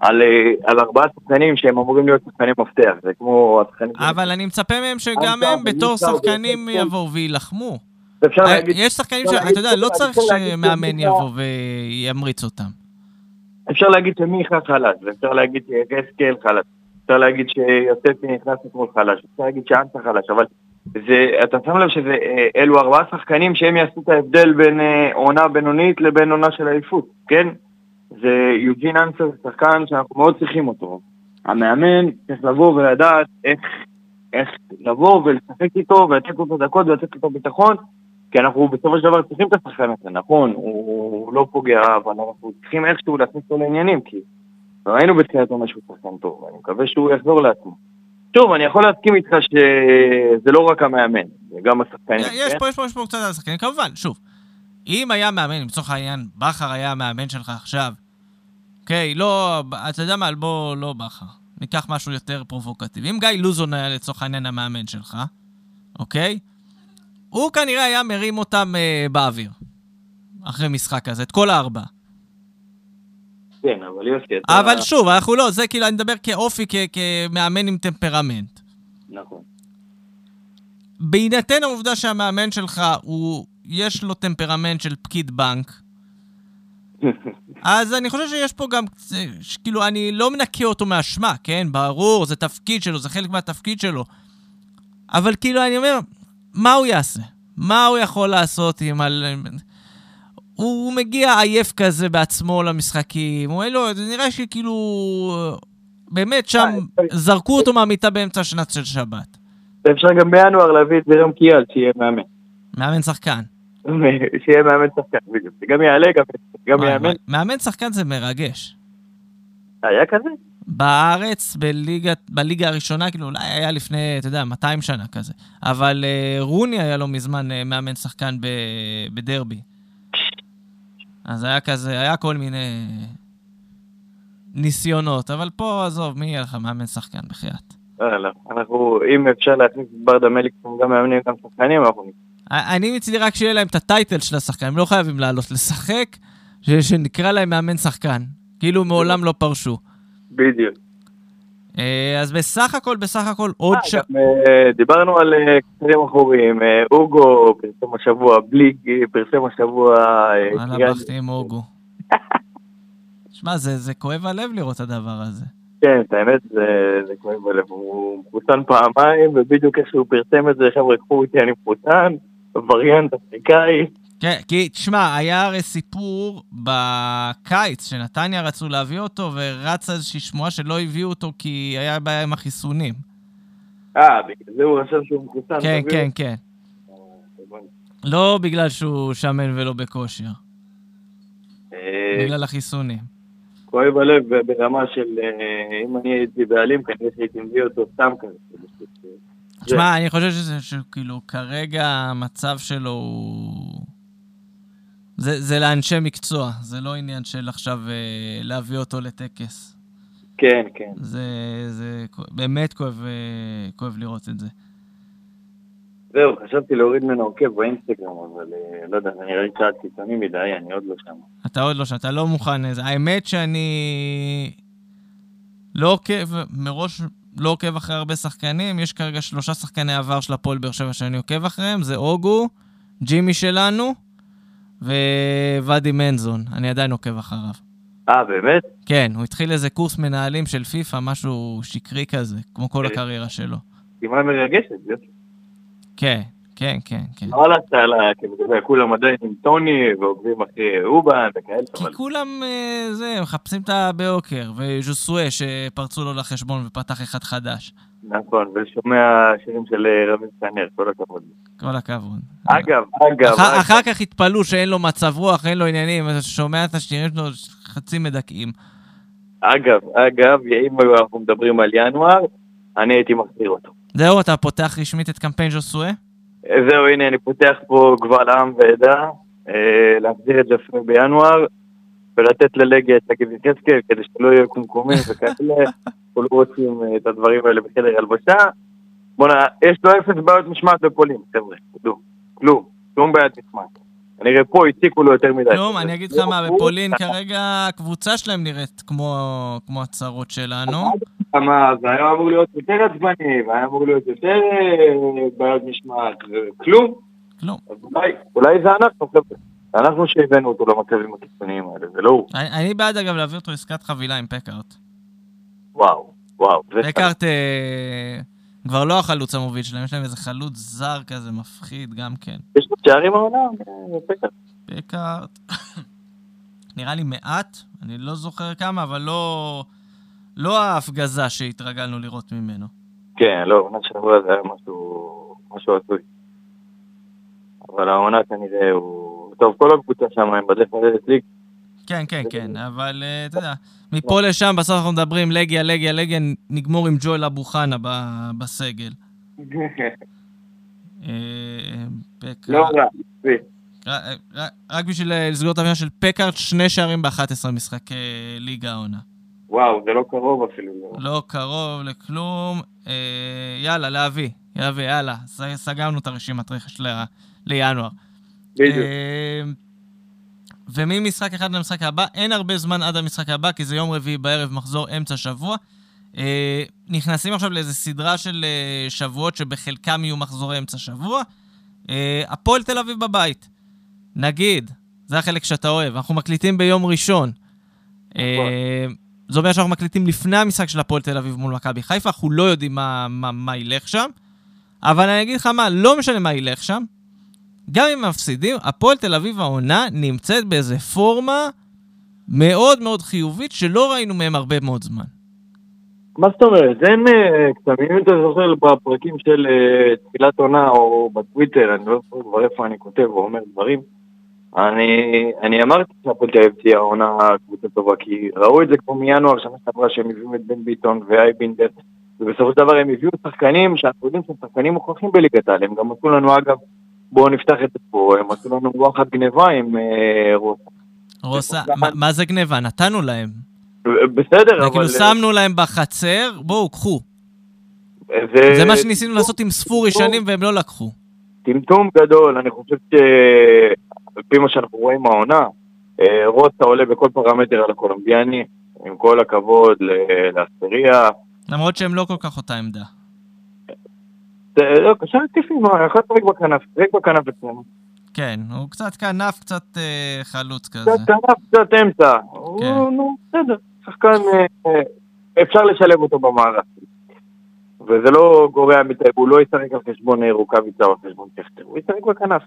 על, על ארבעה שחקנים שהם אמורים להיות שחקנים מפתח, זה כמו השחקנים... אבל אני מצפה מהם שגם הם בתור שחקנים יבואו ויילחמו. אפשר אה, להגיד... יש שחקנים ש... אתה יודע, לא צריך שמאמן יבוא וימריץ אותם. אפשר להגיד שמיכה חלש, ואפשר להגיד שיחזקאל חלש, אפשר להגיד שיוספי נכנס אתמול חלש, אפשר להגיד שאנסה חלש, אבל זה, אתה שם לב שאלו ארבעה שחקנים שהם יעשו את ההבדל בין אה, עונה בינונית לבין עונה של אליפות, כן? זה יוג'ין אנסה זה שחקן שאנחנו מאוד צריכים אותו. המאמן צריך לבוא ולדעת איך, איך לבוא ולשחק איתו ולתת לו את הדקות ולתת לו את הביטחון כי אנחנו בסופו של דבר צריכים את השחקן הזה, נכון, הוא לא פוגע, אבל אנחנו צריכים איכשהו להכניס אותו לעניינים, כי ראינו בתחילת עונה שהוא שחקן טוב, ואני מקווה שהוא יחזור לעצמו. שוב, אני יכול להסכים איתך שזה לא רק המאמן, זה גם השחקנים. יש? פה, יש פה, יש פה קצת על השחקנים, כמובן, שוב. אם היה מאמן, לצורך העניין, בכר היה המאמן שלך עכשיו, אוקיי, לא, אתה יודע מה, בוא, לא בכר. ניקח משהו יותר פרובוקטיבי. אם גיא לוזון היה לצורך העניין המאמן שלך, אוקיי? הוא כנראה היה מרים אותם אה, באוויר, אחרי משחק כזה, את כל הארבע. כן, אבל יוסי, אתה... אבל שוב, אנחנו לא, זה כאילו, אני מדבר כאופי, כמאמן עם טמפרמנט. נכון. בהינתן העובדה שהמאמן שלך, הוא, יש לו טמפרמנט של פקיד בנק, אז אני חושב שיש פה גם, כאילו, אני לא מנקה אותו מאשמה, כן? ברור, זה תפקיד שלו, זה חלק מהתפקיד שלו. אבל כאילו, אני אומר, מה הוא יעשה? מה הוא יכול לעשות עם... על... הוא מגיע עייף כזה בעצמו למשחקים, הוא אין לו, זה נראה שכאילו... באמת, שם אה, זרקו אותו מהמיטה באמצע שנת של שבת. אפשר גם בינואר להביא את זרם קיאל, שיהיה מאמן. מאמן שחקן. שיהיה מאמן שחקן, בדיוק. גם יעלה, גם יאמן. מאמן שחקן זה מרגש. היה כזה? בארץ, בליגה, בליגה הראשונה, כאילו אולי היה לפני, אתה יודע, 200 שנה כזה. אבל uh, רוני היה לא מזמן uh, מאמן שחקן ב, בדרבי. אז היה כזה, היה כל מיני ניסיונות, אבל פה, עזוב, מי יהיה לך מאמן שחקן בחייאת? לא, לא, אנחנו, אם אפשר להכניס את ברדה מליקסון גם מאמנים גם שחקנים, אנחנו אני מצידי רק שיהיה להם את הטייטל של השחקן, הם לא חייבים לעלות לשחק, שנקרא להם מאמן שחקן. כאילו מעולם לא פרשו. בדיוק. אה, אז בסך הכל, בסך הכל, עוד אה, ש... אה, דיברנו על קצרים אחוריים, אוגו פרסם השבוע, בליג פרסם השבוע... וואלה, בכתי עם אוגו. שמע, זה כואב הלב לראות את הדבר הזה. כן, את האמת זה כואב הלב, הוא מחוסן פעמיים, ובדיוק איך שהוא פרסם את זה, חבר'ה, קחו אותי, אני מחוסן, וריאנט אפריקאי. כן, כי תשמע, היה הרי סיפור בקיץ שנתניה רצו להביא אותו, ורצה איזושהי שמועה שלא הביאו אותו כי היה בעיה עם החיסונים. אה, בגלל זה הוא רשם שהוא מחוסן. כן, כן, כן. לא בגלל שהוא שמן ולא בכושר. אה, בגלל החיסונים. כואב הלב ברמה של אה, אם אני הייתי בעלים, כנראה שהייתי מביא אותו סתם כזה. תשמע, אני חושב שזה כאילו כרגע המצב שלו הוא... זה, זה לאנשי מקצוע, זה לא עניין של עכשיו אה, להביא אותו לטקס. כן, כן. זה, זה באמת כואב, אה, כואב לראות את זה. זהו, חשבתי להוריד ממנו עוקב באינסטגרם, אבל אה, לא יודע, זה נראה לי צעד קיצוני מדי, אני עוד לא שם. אתה עוד לא שם, אתה לא מוכן. האמת שאני לא עוקב, מראש לא עוקב אחרי הרבה שחקנים, יש כרגע שלושה שחקני עבר של הפועל באר שבע שאני עוקב אחריהם, זה אוגו, ג'ימי שלנו, וואדי מנזון, אני עדיין עוקב אחריו. אה, באמת? כן, הוא התחיל איזה קורס מנהלים של פיפא, משהו שקרי כזה, כמו כל אה, הקריירה שלו. כמעט מרגשת, כן, כן, כן, כן. לא הלכת על ה... כאילו, כולם עדיין עם טוני ועוקבים אחרי אובן וכאלה. כי כולם, אה, זה, מחפשים את הבוקר, וז'וסואה שפרצו לו לחשבון ופתח אחד חדש. נכון, ושומע שירים של אה, רבי סטנר, כל הכבוד. כל הכבוד. אגב, אגב... אחר כך התפלאו שאין לו מצב רוח, אין לו עניינים, אתה שומע את השירים שלו חצי מדכאים. אגב, אגב, אם אנחנו מדברים על ינואר, אני הייתי מחזיר אותו. זהו, אתה פותח רשמית את קמפיין ז'וסואה? זהו, הנה, אני פותח פה גבל עם ועדה, אה, להחזיר את זה אפילו בינואר, ולתת ללגיה את תגיד יחזקאל, כדי שלא יהיו קומקומים וכאלה, אנחנו לא רוצים אה, את הדברים האלה בחדר הלבשה. בוא'נה, יש לו אפס בעיות משמעת בפולין, חבר'ה, תדעו, כלום, שום בעיית משמעת. אני רואה פה הציקו לו יותר מדי. כלום, אני אגיד לך מה, בפולין כרגע הקבוצה שלהם נראית כמו הצהרות שלנו. זה היה אמור להיות יותר עצבני, והיה אמור להיות יותר אה, בעיות משמעת, וכלום. כלום. אז אולי, זה אנחנו, חבר'ה. אנחנו שהבאנו אותו למצבים הקיצוניים האלה, זה לא הוא. אני בעד אגב להביא אותו עסקת חבילה עם פקארט. וואו, וואו. פקארט כבר לא החלוץ המוביל שלהם, יש להם איזה חלוץ זר כזה מפחיד גם כן. יש לו שערים העונה, אה, פקארט. פקארט. נראה לי מעט, אני לא זוכר כמה, אבל לא... לא ההפגזה שהתרגלנו לראות ממנו. כן, לא, עונת שבוע זה היה משהו, משהו הזוי. אבל העונה כנראה הוא... טוב, כל הקבוצה שם הם בדרך לרדת ליג. כן, כן, כן, אבל אה, אתה יודע, מפה לשם בסוף אנחנו מדברים לגיה, לגיה, לגיה, נגמור עם ג'ואל אבו חנה בסגל. אה, לא רע, רק בשביל לסגור את המילה של פקארט, שני שערים ב-11 משחקי ליגה העונה. וואו, זה לא קרוב אפילו. לא, לא קרוב לכלום. אה, יאללה, להביא. להביא, יאללה. סגרנו את הרשימת רכש. לינואר. בדיוק. וממשחק אחד למשחק הבא, אין הרבה זמן עד המשחק הבא, כי זה יום רביעי בערב, מחזור אמצע שבוע. אה, נכנסים עכשיו לאיזו סדרה של אה, שבועות שבחלקם יהיו מחזורי אמצע שבוע. אה, הפועל תל אביב בבית. נגיד, זה החלק שאתה אוהב. אנחנו מקליטים ביום ראשון. אה, זה אומר שאנחנו מקליטים לפני המשחק של הפועל תל אביב מול מכבי חיפה, אנחנו לא יודעים מה, מה, מה ילך שם. אבל אני אגיד לך מה, לא משנה מה ילך שם, גם אם מפסידים, הפועל תל אביב העונה נמצאת באיזה פורמה מאוד מאוד חיובית שלא ראינו מהם הרבה מאוד זמן. מה זאת אומרת? אין אה, קטעים, אם אתה זוכר בפרקים של אה, תחילת עונה או בטוויטר, אני לא זוכר כבר איפה אני כותב או אומר דברים, אני, אני אמרתי שהפועל תל אביב תהיה העונה קבוצה טובה, כי ראו את זה כמו מינואר, שנה שעברה שהם הביאו את בן ביטון ואייבינדר, ובסופו של דבר הם הביאו שחקנים שאנחנו יודעים שהם שחקנים מוכרחים בליגת העל, הם גם עשו לנו אגב, בואו נפתח את זה פה, הם עשו לנו וואחד גניבה עם אה, רוסה. רוסה, מה, זה גניבה? נתנו להם. בסדר, אבל... כאילו שמנו להם בחצר, בואו, קחו. זה, זה מה שניסינו לעשות עם ספורי שנים והם לא לקחו. טמטום גדול, אני חושב ש... על פי מה שאנחנו רואים העונה, אה, רוסה עולה בכל פרמטר על הקולומביאני, עם כל הכבוד לאסטריה. למרות שהם לא כל כך אותה עמדה. לא, קשר התקפי, אחד ריק בכנף, ריק בכנף אצלנו. כן, הוא קצת כנף, קצת אה, חלוץ כזה. קצת כנף, קצת אמצע. הוא, נו, בסדר, שחקן, אה, אה, אפשר לשלב אותו במערך. וזה לא גורע מדי, הוא לא ישחק על חשבון רוקאביצה או על חשבון טכטר, הוא ישחק בכנף.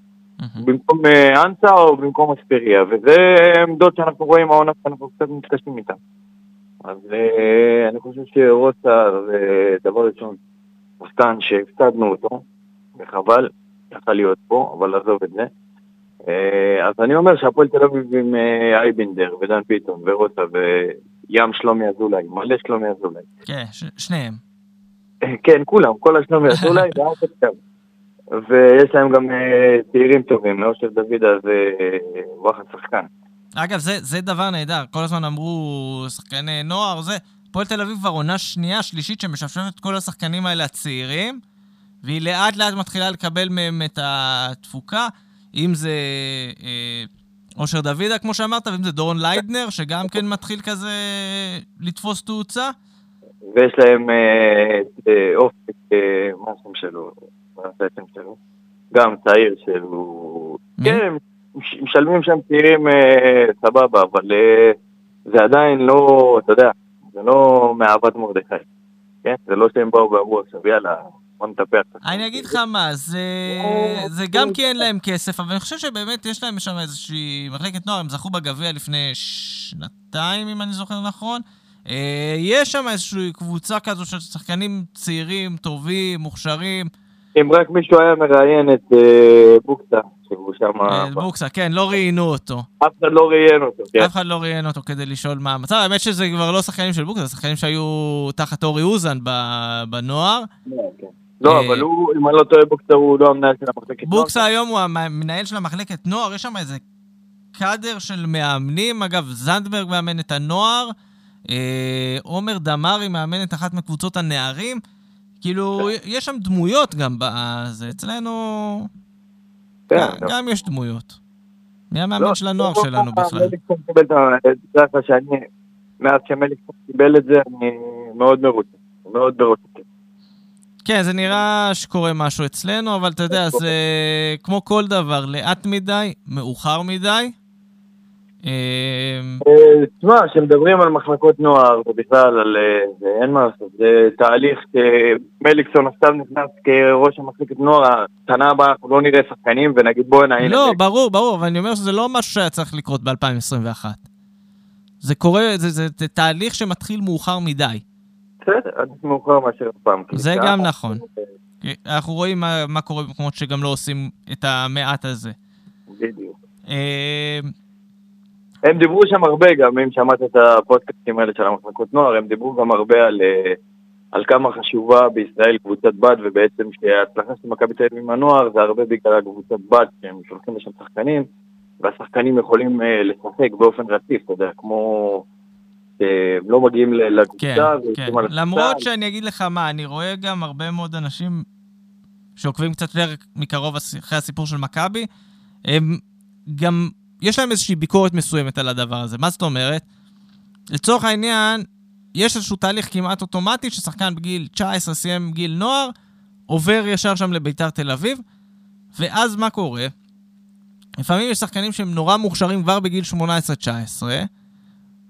במקום אה, אנסה או במקום אספריה, וזה עמדות שאנחנו רואים העונה שאנחנו קצת מתקשים איתן. אז אה, אני חושב שרוסה זה דבר ראשון, שחקן שהפסדנו אותו, וחבל, יכל להיות פה, אבל עזוב את זה. אה, אז אני אומר שהפועל תל אביב עם אה, אייבינדר ודן ביטון ורוסה וים שלומי אזולאי, מלא שלומי אזולאי. כן, שניהם. אה, כן, כולם, כל השלומי אזולאי ואף אחד. ויש להם גם צעירים טובים, מאושר דוידה זה אה, וואחד שחקן. אגב, זה, זה דבר נהדר, כל הזמן אמרו שחקני נוער, זה... הפועל תל אביב כבר עונה שנייה, שלישית, שמשפשפת את כל השחקנים האלה הצעירים, והיא לאט לאט מתחילה לקבל מהם את התפוקה, אם זה אה, אושר דוידה, כמו שאמרת, ואם זה דורון ליידנר, שגם כן מתחיל כזה לתפוס תאוצה. ויש להם אה, אה, אופק, אה, מה השם שלו? מה השם שלו? גם צעיר שהוא... מי? כן, משלמים שם צעירים סבבה, אבל זה עדיין לא, אתה יודע, זה לא מאהבת מרדכי. כן? זה לא שהם באו ואמרו עכשיו, יאללה, בוא נטפח. אני אגיד לך מה, זה, זה גם כי אין להם כסף, אבל אני חושב שבאמת יש להם שם איזושהי מחלקת נוער, הם זכו בגביע לפני שנתיים, אם אני זוכר נכון. אה, יש שם איזושהי קבוצה כזו של שחקנים צעירים, טובים, מוכשרים. אם רק מישהו היה מראיין את אה, בוקסה, שהוא שם... אה, בוקסה, כן, לא ראיינו אותו. אף אחד לא ראיין אותו, כן. אף אחד לא ראיין אותו כדי לשאול מה המצב. האמת שזה כבר לא שחקנים של בוקסה, זה שחקנים שהיו תחת אורי אוזן בנוער. לא, אה, אבל הוא, אם אני לא טועה, בוקסה הוא לא המנהל של המחלקת נוער. בוקסה היום הוא המנהל של המחלקת נוער, יש שם איזה קאדר של מאמנים, אגב, זנדברג מאמן את הנוער, אה, עומר דמארי מאמן את אחת מקבוצות הנערים, כאילו, יש שם דמויות גם בזה, אצלנו כן, גם- לא. גם יש דמויות. מי המאמן לא, של הנוער לא, שלנו לא, בכלל? שאני, מאז שמליקסון קיבל את זה, אני מאוד מרוצה. מאוד מרוצה. כן, זה נראה שקורה משהו אצלנו, אבל אתה יודע, זה כמו כל דבר, לאט מדי, מאוחר מדי. אה, אה, תשמע, כשמדברים על מחלקות נוער ובכלל על אה, זה, אין מה לעשות, זה תהליך שמליקסון עכשיו נכנס כראש המחלקת נוער, שנה הבאה אנחנו לא נראה שחקנים ונגיד בואנה הנה. לא, ברור, ברור, אבל אני אומר שזה לא משהו שהיה צריך לקרות ב-2021. זה קורה, זה, זה, זה תהליך שמתחיל מאוחר מדי. בסדר, עדיף מאוחר מאשר פעם. זה שעה- גם נכון. אנחנו רואים מה, מה קורה במקומות שגם לא עושים את המעט הזה. בדיוק. הם דיברו שם הרבה גם, אם שמעת את הפודקאסטים האלה של המחלקות נוער, הם דיברו גם הרבה על, אה, על כמה חשובה בישראל קבוצת בת, ובעצם שההצלחה של מכבי תל אביב עם הנוער זה הרבה בגלל הקבוצת בת, שהם שולחים לשם שחקנים, והשחקנים יכולים אה, לשחק באופן רציף, אתה יודע, כמו... הם לא מגיעים לקבוצה. כן, כן. על הקבוצה. למרות שאני אגיד לך מה, אני רואה גם הרבה מאוד אנשים שעוקבים קצת יותר מקרוב אחרי הסיפור של מכבי, הם גם, יש להם איזושהי ביקורת מסוימת על הדבר הזה. מה זאת אומרת? לצורך העניין, יש איזשהו תהליך כמעט אוטומטי ששחקן בגיל 19 סיים גיל נוער, עובר ישר שם לביתר תל אביב, ואז מה קורה? לפעמים יש שחקנים שהם נורא מוכשרים כבר בגיל 18-19,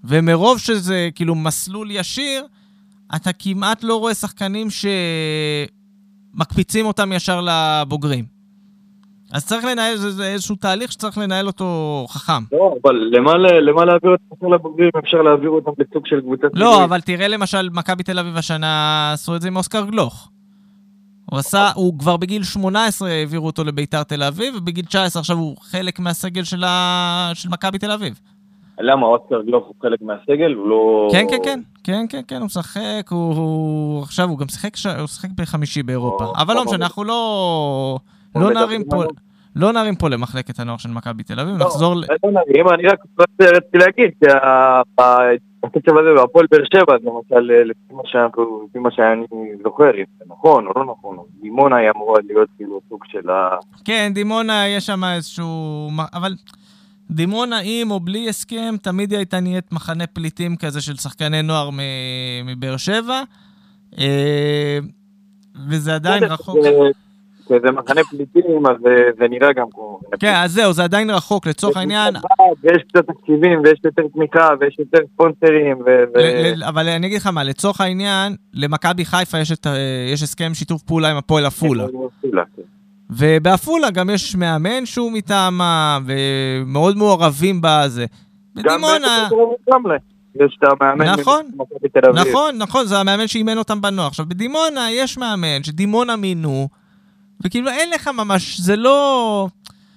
ומרוב שזה כאילו מסלול ישיר, אתה כמעט לא רואה שחקנים שמקפיצים אותם ישר לבוגרים. אז צריך לנהל, זה, זה איזשהו תהליך שצריך לנהל אותו חכם. לא, אבל למה, למה להעביר אותם לבוגרים? אפשר להעביר אותם בסוג של קבוצת... לא, אבל תראה למשל, מכבי תל אביב השנה עשו את זה עם אוסקר גלוך. הוא עשה, הוא כבר בגיל 18 העבירו אותו לביתר תל אביב, ובגיל 19 עכשיו הוא חלק מהסגל של, ה... של מכבי תל אביב. למה אוסקר גלוך הוא חלק מהסגל? הוא לא... כן, כן, כן, כן, כן, כן, הוא משחק, הוא. עכשיו הוא גם שיחק, ש... הוא שיחק בחמישי באירופה. אבל לא משנה, אנחנו לא... לא נרים פה... לא נרים פה למחלקת הנוער של מכבי תל אביב, לא, נחזור ל... לא נרים, אני רק רציתי להגיד שהקצב הזה בהפועל באר שבע, למשל, לפי מה שאני זוכר, אם זה נכון או לא נכון, דימונה היא אמורה להיות כאילו סוג של ה... כן, דימונה יש שם איזשהו... אבל דימונה עם או בלי הסכם, תמיד היא הייתה נהיית מחנה פליטים כזה של שחקני נוער מבאר שבע, אה, וזה עדיין רחוק. זה מחנה פליטים, אז זה נראה גם כמו... כן, אז זהו, זה עדיין רחוק, לצורך העניין... ויש יותר תקציבים, ויש יותר תמיכה, ויש יותר ספונסרים, ו... אבל אני אגיד לך מה, לצורך העניין, למכבי חיפה יש הסכם שיתוף פעולה עם הפועל עפולה. כן. ובעפולה גם יש מאמן שהוא מטעמה, ומאוד מעורבים בזה. בדימונה... יש את המאמן נכון, נכון, נכון, זה המאמן שאימן אותם בנוער. עכשיו, בדימונה יש מאמן שדימונה מינו, וכאילו אין לך ממש, זה לא...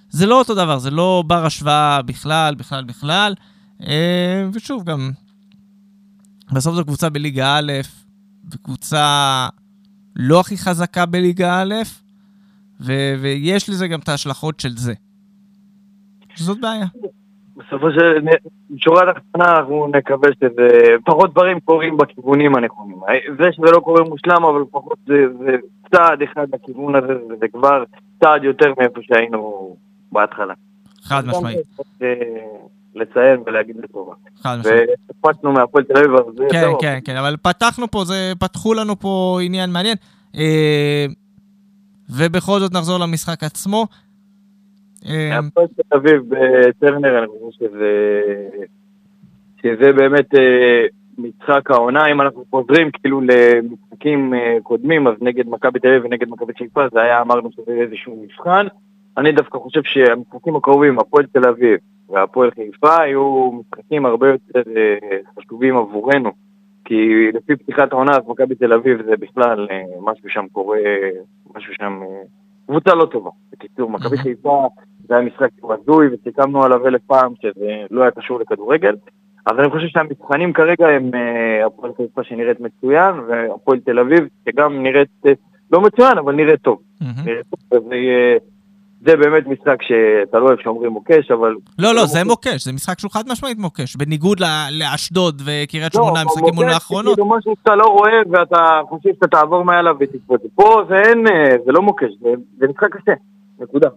זה לא אותו דבר, זה לא בר השוואה בכלל, בכלל, בכלל. אה, ושוב, גם... בסוף זו קבוצה בליגה א', וקבוצה לא הכי חזקה בליגה א', ו- ויש לזה גם את ההשלכות של זה. זאת בעיה. בסופו של... שורה תחתונה אנחנו נקווה שזה... פחות דברים קורים בכיוונים הנכונים. זה שזה לא קורה מושלם, אבל לפחות זה, זה צעד אחד לכיוון הזה, וזה כבר צעד יותר מאיפה שהיינו בהתחלה. חד משמעית. אה, לציין ולהגיד לטובה. חד משמעית. והקפצנו מהפועל תל אביב, אז זה כן, כן, כן, אבל פתחנו פה, זה, פתחו לנו פה עניין מעניין. אה, ובכל זאת נחזור למשחק עצמו. אה, הפועל תל אביב בטרנר, אני חושב שזה, שזה באמת משחק העונה, אם אנחנו חוזרים כאילו למשחקים קודמים, אז נגד מכבי תל אביב ונגד מכבי חיפה, זה היה, אמרנו שזה איזשהו מבחן. אני דווקא חושב שהמשחקים הקרובים, הפועל תל אביב והפועל חיפה, היו משחקים הרבה יותר חשובים עבורנו. כי לפי פתיחת העונה, אז מכבי תל אביב זה בכלל משהו שם קורה, משהו שם, קבוצה לא טובה. בקיצור, מכבי חיפה זה היה משחק הזוי וסיכמנו עליו אלף פעם שזה לא היה קשור לכדורגל. אז אני חושב שהמבחנים כרגע הם הפועל חיפה שנראית מצוין, והפועל תל אביב שגם נראית לא מצוין, אבל נראית טוב. זה באמת משחק שאתה לא אוהב שאומרים מוקש, אבל... לא, לא, זה מוקש, זה משחק שהוא חד משמעית מוקש, בניגוד לאשדוד וקריית שמונה, המשחקים מול האחרונות. לא, מוקש כאילו משהו שאתה לא רואה ואתה חושב שאתה תעבור מעליו ותקפוץ. פה זה אין, זה לא מוקש, זה משחק קשה, נקודה.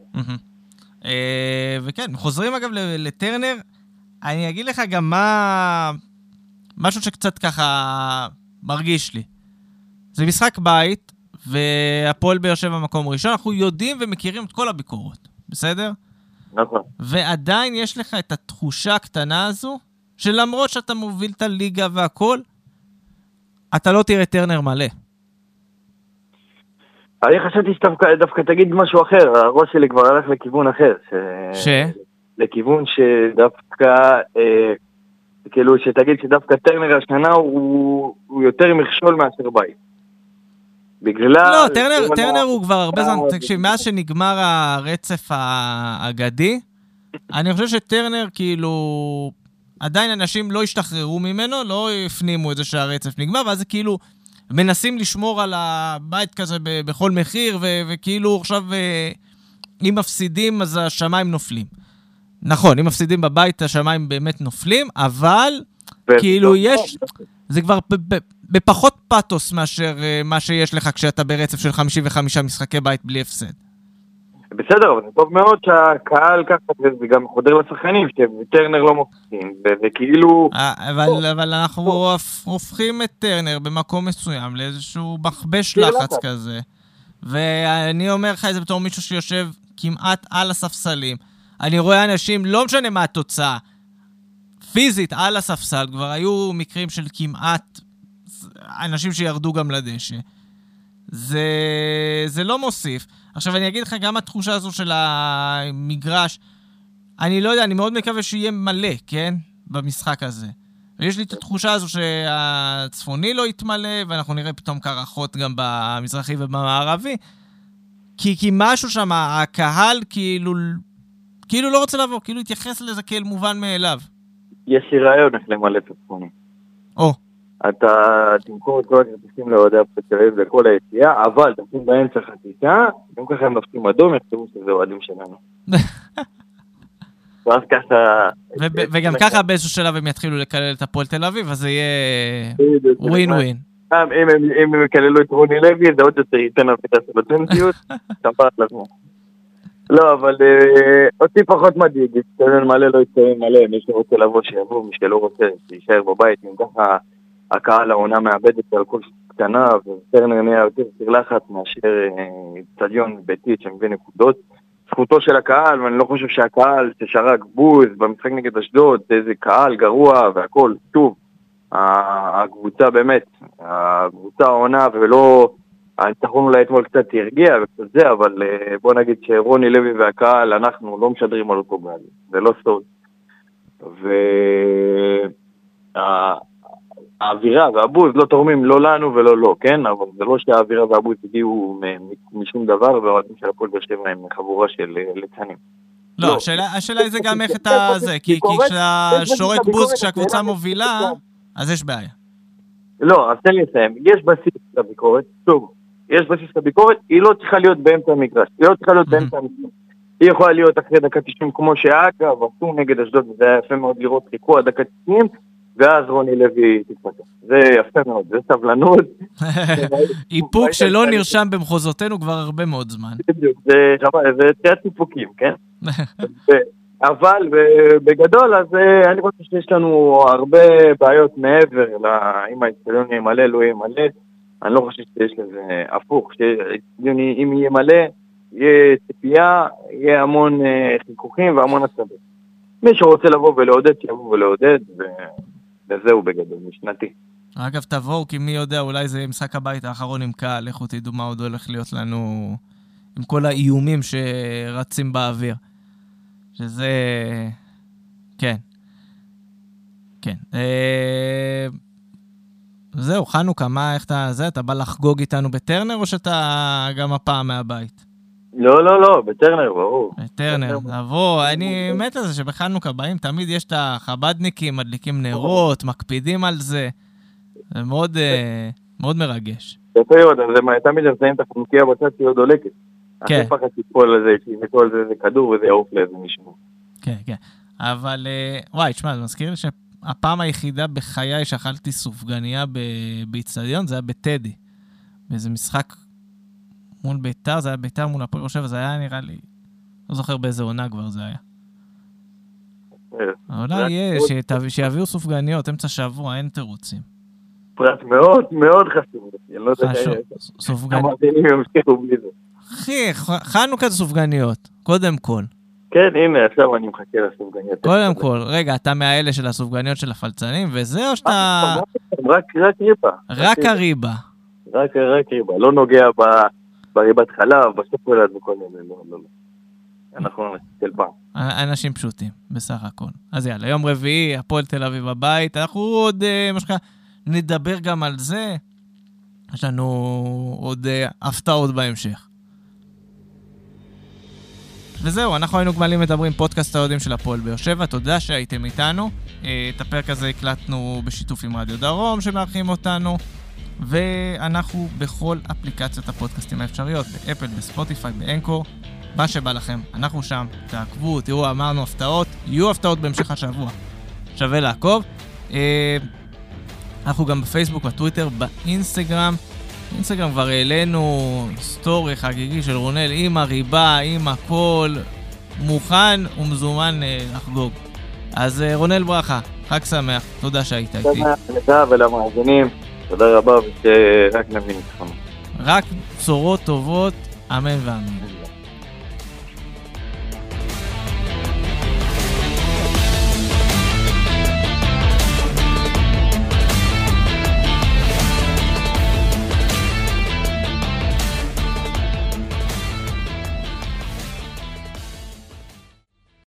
וכן, חוזרים אגב לטרנר, אני אגיד לך גם מה... משהו שקצת ככה מרגיש לי. זה משחק בית, והפועל באר שבע מקום ראשון, אנחנו יודעים ומכירים את כל הביקורות, בסדר? נכון. ועדיין יש לך את התחושה הקטנה הזו, שלמרות שאתה מוביל את הליגה והכל, אתה לא תראה טרנר מלא. אני חשבתי שדווקא תגיד משהו אחר, הראש שלי כבר הלך לכיוון אחר. ש... ש? לכיוון שדווקא, אה, כאילו שתגיד שדווקא טרנר השנה הוא, הוא יותר מכשול מאשר בית. בגלל... לא, טרנר, טרנר הוא כבר הרבה זמן, תקשיב, מאז שנגמר הרצף האגדי, אני חושב שטרנר כאילו... עדיין אנשים לא השתחררו ממנו, לא הפנימו את זה שהרצף נגמר, ואז זה כאילו מנסים לשמור על הבית כזה בכל מחיר, וכאילו עכשיו אם מפסידים אז השמיים נופלים. נכון, אם מפסידים בבית השמיים באמת נופלים, אבל כאילו יש... זה כבר בפחות פאתוס מאשר uh, מה שיש לך כשאתה ברצף של 55 משחקי בית בלי הפסד. בסדר, אבל זה טוב מאוד שהקהל ככה, זה גם חודר לשחקנים, שטרנר לא מופסים, וכאילו... אבל, אבל אנחנו הופכים את טרנר במקום מסוים לאיזשהו מכבש לחץ כזה. ואני אומר לך את זה בתור מישהו שיושב כמעט על הספסלים. אני רואה אנשים, לא משנה מה התוצאה, פיזית על הספסל, כבר היו מקרים של כמעט אנשים שירדו גם לדשא. זה, זה לא מוסיף. עכשיו, אני אגיד לך, גם התחושה הזו של המגרש, אני לא יודע, אני מאוד מקווה שיהיה מלא, כן? במשחק הזה. ויש לי את התחושה הזו שהצפוני לא יתמלא, ואנחנו נראה פתאום קרחות גם במזרחי ובמערבי. כי, כי משהו שם, הקהל כאילו, כאילו לא רוצה לבוא, כאילו התייחס לזה כאל מובן מאליו. יש לי רעיון איך למלא את הצפוני. או. אתה תמכור את כל הכרטיסים לאוהדי אביב לכל היציאה, אבל תשים באמצע חציקה, גם ככה הם נופלים אדום, יחשבו שזה אוהדים שלנו. ואז ככה... וגם ככה באיזשהו שלב הם יתחילו לקלל את הפועל תל אביב, אז זה יהיה ווין ווין. אם הם יקללו את רוני לוי, זה עוד יותר ייתן להם את הסבטנטיות, שפר לעצמו. לא, אבל אה, אותי פחות מדאיג, יצטדיון מלא לא יצטדיון מלא, מי שרוצה לבוא שיבוא, מי שלא רוצה שיישאר בבית, אם ככה הקהל העונה מאבדת על כל קטנה, וטרנר נהיה יותר סיר לחץ מאשר אצטדיון אה, ביתי שמביא נקודות. זכותו של הקהל, ואני לא חושב שהקהל ששרק בוז במשחק נגד אשדוד, איזה קהל גרוע והכל, שוב, הקבוצה באמת, הקבוצה העונה ולא, הניצחון אולי אתמול קצת הרגיע וקצת זה, אבל אה, בוא נגיד שרוני לוי והקהל, אנחנו לא משדרים על אותו גל, זה לא סוד. והאווירה והבוז לא תורמים לא לנו ולא לו, כן? אבל זה לא שהאווירה והבוז הגיעו משום דבר, והאוהדים של הפועל באר שבע הם חבורה של אה, ליצנים. לא, השאלה היא זה גם איך אתה זה, כי כשאתה שורק בוז כשהקבוצה מובילה, אז יש בעיה. לא, אז תן לי לסיים. יש בסיס לביקורת, שוב, יש בסיס לביקורת, היא לא צריכה להיות באמצע המגרש, היא לא צריכה להיות באמצע המגרש. היא יכולה להיות אחרי דקה 90 כמו שאגב, עשו נגד אשדוד, וזה היה יפה מאוד לראות, חיכו עד דקה 90, ואז רוני לוי תתפתח. זה יפה מאוד, זה סבלנות. איפוק שלא נרשם במחוזותינו כבר הרבה מאוד זמן. בדיוק, זה תחיית איפוקים, כן? אבל בגדול, אז אה, אני חושב שיש לנו הרבה בעיות מעבר לאם האצטדיון יהיה מלא, לא יהיה מלא. אני לא חושב שיש לזה הפוך, שהאצטדיון אם יהיה מלא, יהיה ציפייה, יהיה המון אה, חיכוכים והמון עצבים. מי שרוצה לבוא ולעודד, שיבוא ולעודד, וזהו בגדול, משנתי. אגב, תבואו, כי מי יודע, אולי זה משחק הבית האחרון עם קהל, לכו תדעו מה עוד הולך להיות לנו עם כל האיומים שרצים באוויר. שזה... כן. כן. אה... זהו, חנוכה, מה, איך אתה, זה, אתה בא לחגוג איתנו בטרנר, או שאתה גם הפעם מהבית? לא, לא, לא, בטרנר, ברור. בטרנר, תבוא, אני מת על זה שבחנוכה באים, תמיד יש את החבדניקים, מדליקים נרות, מקפידים על זה. זה מאוד, אה, מאוד מרגש. יפה מאוד, אז תמיד שמים את החנוכיה בצד שהיא עוד דולקת. כן. הכי פחד תיפול על זה, שיזרקו על זה כדור וזה יעוף לאיזה מישהו. כן, כן. אבל, אה, וואי, תשמע, זה מזכיר לי שהפעם היחידה בחיי שאכלתי סופגניה באיצטדיון, זה היה בטדי. באיזה משחק מול ביתר, זה היה ביתר מול הפועל באר שבע, זה היה נראה לי, לא זוכר באיזה עונה כבר זה היה. אולי יהיה, שיביאו סופגניות, אמצע שבוע, אין תירוצים. פרט מאוד מאוד חשוב, לא יודע כמה דנים ימשיכו בלי זה. אחי, חנוכה זה סופגניות, קודם כל. כן, הנה, עכשיו אני מחכה לסופגניות. קודם כל, רגע, אתה מהאלה של הסופגניות של הפלצנים, וזה או שאתה... רק ריבה. רק הריבה. רק ריבה, לא נוגע בריבת חלב, בשוקולד וכל מיני, לא, לא, לא. אנחנו נסתכל פעם. אנשים פשוטים, בסך הכל. אז יאללה, יום רביעי, הפועל תל אביב בבית, אנחנו עוד, אה, מה שנקרא, נדבר גם על זה. יש לנו עוד אה, הפתעות בהמשך. וזהו, אנחנו היינו גמלים מדברים פודקאסט האוהדים של הפועל באר שבע, תודה שהייתם איתנו. אה, את הפרק הזה הקלטנו בשיתוף עם רדיו דרום שמארחים אותנו, ואנחנו בכל אפליקציות הפודקאסטים האפשריות, באפל, בספוטיפיי, באנקור, מה שבא לכם, אנחנו שם, תעקבו, תראו, אמרנו הפתעות, יהיו הפתעות בהמשך השבוע. שווה לעקוב. אה, אנחנו גם בפייסבוק, בטוויטר, באינסטגרם. באינסטגרם כבר העלינו סטורי חגיגי של רונל עם הריבה, עם הכל, מוכן ומזומן אה, לחגוג. אז אה, רונל ברכה, חג שמח, תודה שהיית איתי. תודה לך ולמאזינים, תודה רבה ושרק נבין ניצחון. רק בשורות טובות, אמן ואמן.